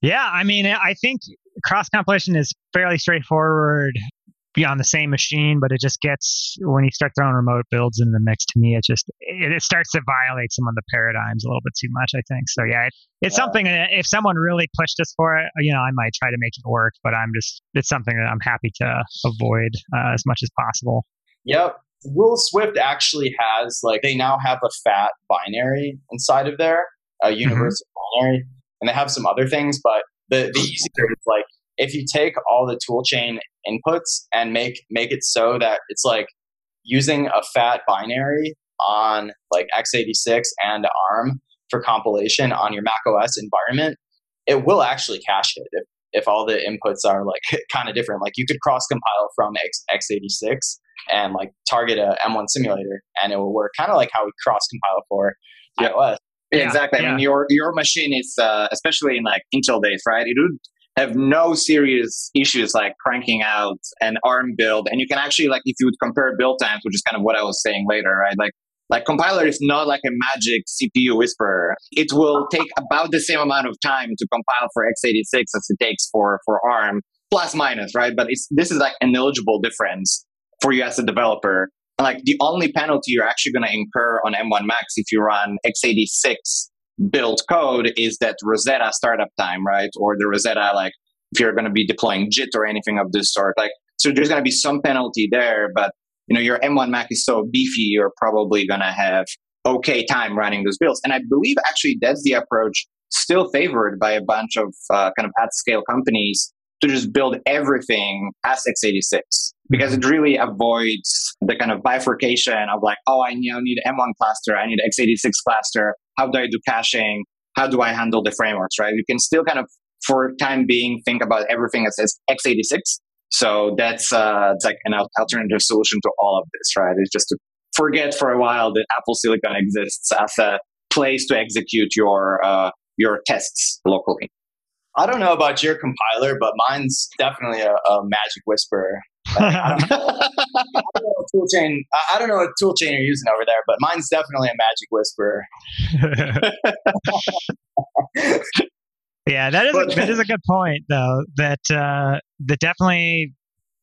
Yeah, I mean, I think cross compilation is fairly straightforward be on the same machine, but it just gets when you start throwing remote builds into the mix. To me, it just it, it starts to violate some of the paradigms a little bit too much. I think so. Yeah, it, it's Yeah. something that if someone really pushed us for it, you know, I might try to make it work. But I'm just it's something that I'm happy to avoid uh, as much as possible. Yep. Will Swift actually has like they now have a fat binary inside of there, a universal binary, and they have some other things. But the the easier is like if you take all the toolchain inputs and make make it so that it's like using a fat binary on like x86 and ARM for compilation on your Mac OS environment, it will actually cache it if, if all the inputs are like <laughs> kind of different. Like you could cross compile from X, x86 and like target a M1 simulator and it will work kind of like how we cross compile for Yeah. iOS. Yeah, Yeah, exactly. I mean, your your machine is, uh, especially in like Intel days, right? It would have no serious issues like cranking out an ARM build, and you can actually like if you would compare build times, which is kind of what I was saying later, right? Like like compiler is not like a magic CPU whisperer. It will take about the same amount of time to compile for x86 as it takes for for ARM, plus minus, right? But it's this is like an eligible difference for you as a developer. Like the only penalty you're actually going to incur on M1 Max if you run x86 build code is that Rosetta startup time, right? Or the Rosetta, like if you're going to be deploying JIT or anything of this sort. Like, so there's going to be some penalty there, but you know, your M1 Mac is so beefy, you're probably going to have okay time running those builds. And I believe actually that's the approach still favored by a bunch of uh, kind of at scale companies to just build everything as x86 because it really avoids the kind of bifurcation of like, oh, I now need M1 cluster, I need x86 cluster. How do I do caching? How do I handle the frameworks, right? You can still kind of, for time being, think about everything as, as x86. So that's uh, it's like an alternative solution to all of this, right? It's just to forget for a while that Apple Silicon exists as a place to execute your uh, your tests locally. I don't know about your compiler, but mine's definitely a, a magic whisperer. I, don't, I don't know what tool chain. I don't know what tool chain you're using over there, but mine's definitely a magic whisperer. <laughs> yeah, that is a, that is a good point though. That uh, that definitely,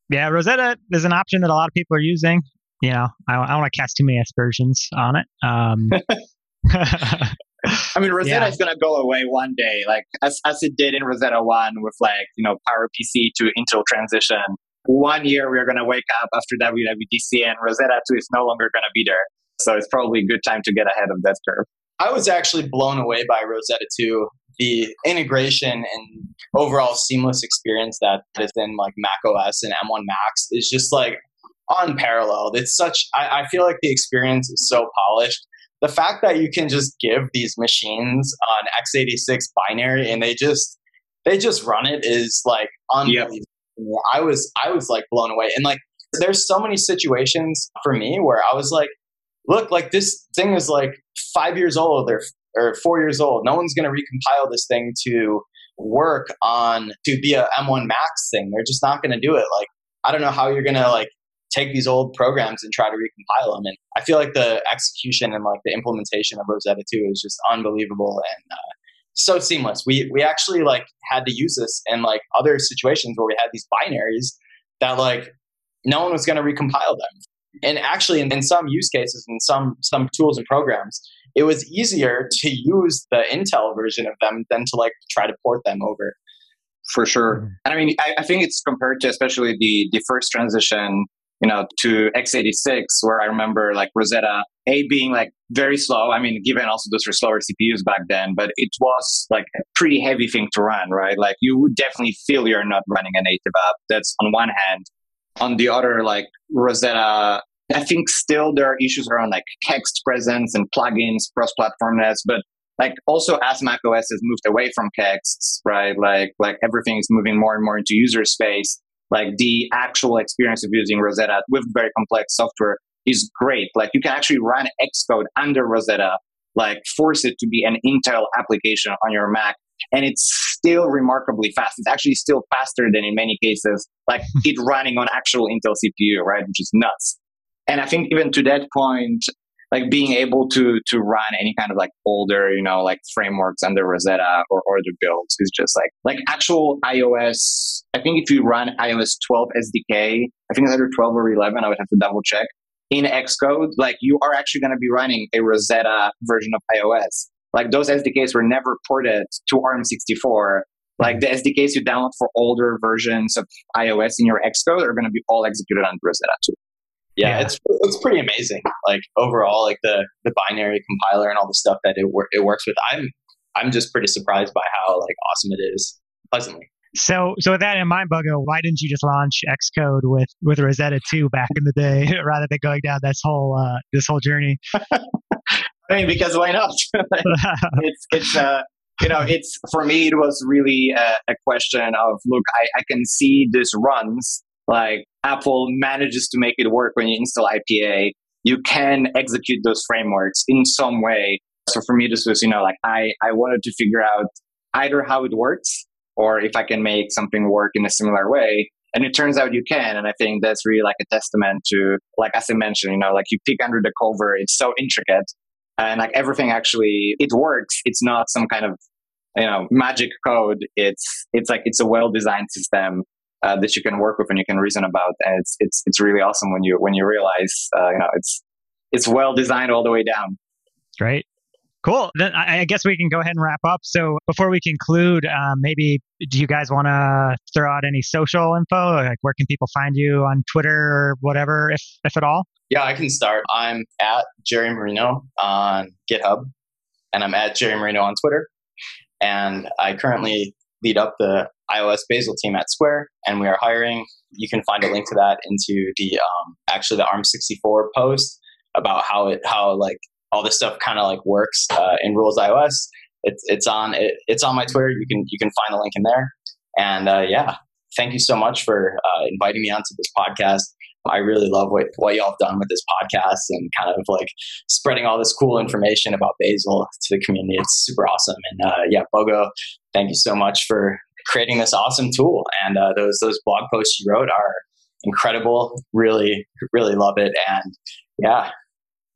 yeah, Rosetta is an option that a lot of people are using. You know, I, I don't want to cast too many aspersions on it. Um, <laughs> <laughs> I mean, Rosetta yeah. is going to go away one day, like as, as it did in Rosetta 1 with like, you know, PowerPC to Intel transition. One year we're going to wake up after WWDC and Rosetta 2 is no longer going to be there. So it's probably a good time to get ahead of that curve. I was actually blown away by Rosetta 2. The integration and overall seamless experience that is in like Mac OS and M1 Max is just like unparalleled. It's such, I, I feel like the experience is so polished the fact that you can just give these machines an x86 binary and they just they just run it is like unbelievable. I was I was like blown away. And like there's so many situations for me where I was like, look, like this thing is like five years old or or four years old. No one's gonna recompile this thing to work on to be a M1 Max thing. They're just not gonna do it. Like I don't know how you're gonna like take these old programs and try to recompile them. And I feel like the execution and like the implementation of Rosetta 2 is just unbelievable and uh, so seamless. We we actually like had to use this in like other situations where we had these binaries that like no one was going to recompile them. And actually, in, in some use cases and some some tools and programs, it was easier to use the Intel version of them than to like try to port them over. For sure. And I mean, I, I think it's compared to especially the the first transition you know, to x86, where I remember like Rosetta A being like very slow. I mean, given also those were slower CPUs back then, but it was like a pretty heavy thing to run, right? Like you would definitely feel you're not running a native app. That's on one hand. On the other, like Rosetta, I think still there are issues around like text presence and plugins, cross-platformness, but like also as macOS has moved away from kexts, right? Like like everything is moving more and more into user space like the actual experience of using Rosetta with very complex software is great. Like you can actually run Xcode under Rosetta, like force it to be an Intel application on your Mac. And it's still remarkably fast. It's actually still faster than in many cases, like <laughs> it running on actual Intel CPU, right? Which is nuts. And I think even to that point, like being able to to run any kind of like older you know like frameworks under rosetta or other builds is just like like actual ios i think if you run ios 12 sdk i think it's either 12 or 11 i would have to double check in xcode like you are actually going to be running a rosetta version of ios like those sdks were never ported to arm64 like the sdks you download for older versions of ios in your xcode are going to be all executed on rosetta too yeah, yeah, it's it's pretty amazing. Like overall, like the the binary compiler and all the stuff that it wor- it works with. I'm I'm just pretty surprised by how like awesome it is, pleasantly. So, so with that in mind, Bogo, why didn't you just launch Xcode with with Rosetta 2 back in the day, <laughs> rather than going down this whole uh, this whole journey? <laughs> I mean, because why not? <laughs> it's it's uh, you know, it's for me, it was really a, a question of look, I, I can see this runs like Apple manages to make it work when you install IPA. You can execute those frameworks in some way. So for me, this was, you know, like I, I wanted to figure out either how it works or if I can make something work in a similar way. And it turns out you can. And I think that's really like a testament to, like, as I mentioned, you know, like you peek under the cover, it's so intricate and like everything actually, it works. It's not some kind of, you know, magic code. It's, it's like, it's a well designed system uh, that you can work with and you can reason about. And it's it's it's really awesome when you when you realize uh, you know it's it's well designed all the way down. Great. Cool. Then I guess we can go ahead and wrap up. So before we conclude, um, maybe do you guys want to throw out any social info? Like where can people find you on Twitter or whatever, if if at all? Yeah, I can start. I'm at Jerry Marino on GitHub, and I'm at Jerry Marino on Twitter. And I currently lead up the iOS Bazel team at Square, and we are hiring. You can find a link to that into the um, actually the ARM64 post about how it how like all this stuff kind of like works uh, in Rules iOS. It's it's on it, it's on my Twitter. You can you can find a link in there. And uh, yeah, thank you so much for uh, inviting me onto this podcast. I really love what, what y'all have done with this podcast and kind of like spreading all this cool information about Bazel to the community. It's super awesome. And uh, yeah, Bogo, thank you so much for creating this awesome tool. And uh, those those blog posts you wrote are incredible. Really, really love it. And yeah.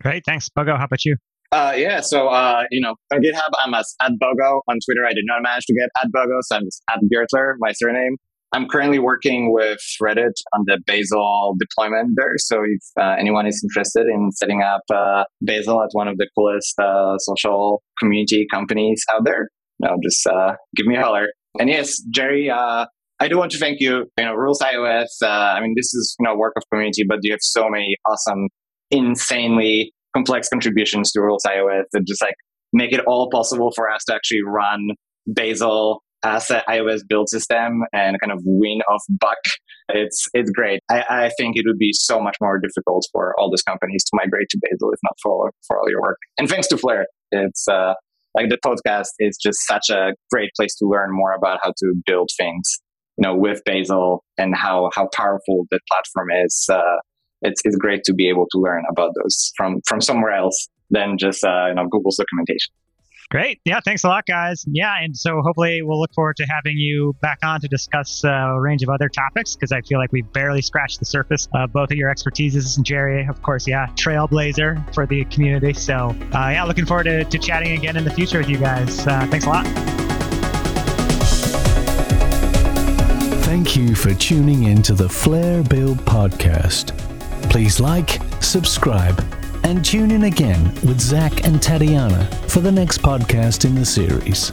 Great. Thanks. Bogo, how about you? Uh, yeah, so uh, you know, on GitHub, I'm as at Bogo. On Twitter, I did not manage to get at Bogo, so I'm just at Giertler, my surname. I'm currently working with Reddit on the Bazel deployment there. So if uh, anyone is interested in setting up uh, Bazel at one of the coolest uh, social community companies out there, you know, just uh, give me a holler. And yes, Jerry, uh, I do want to thank you. You know, Rules iOS. Uh, I mean, this is you know work of community, but you have so many awesome, insanely complex contributions to Rules iOS that just like make it all possible for us to actually run Bazel as an iOS build system and kind of win off buck. It's it's great. I, I think it would be so much more difficult for all these companies to migrate to Bazel if not for for all your work. And thanks to Flare, it's uh, like the podcast is just such a great place to learn more about how to build things, you know, with Bazel and how how powerful the platform is. Uh, it's it's great to be able to learn about those from from somewhere else than just uh, you know Google's documentation. Great. Yeah, thanks a lot, guys. Yeah, and so hopefully we'll look forward to having you back on to discuss uh, a range of other topics because I feel like we've barely scratched the surface of both of your expertises. And Jerry, of course, yeah, trailblazer for the community. So, uh, yeah, looking forward to, to chatting again in the future with you guys. Uh, thanks a lot. Thank you for tuning in to the Flare Build podcast. Please like, subscribe, and tune in again with Zach and Tatiana for the next podcast in the series.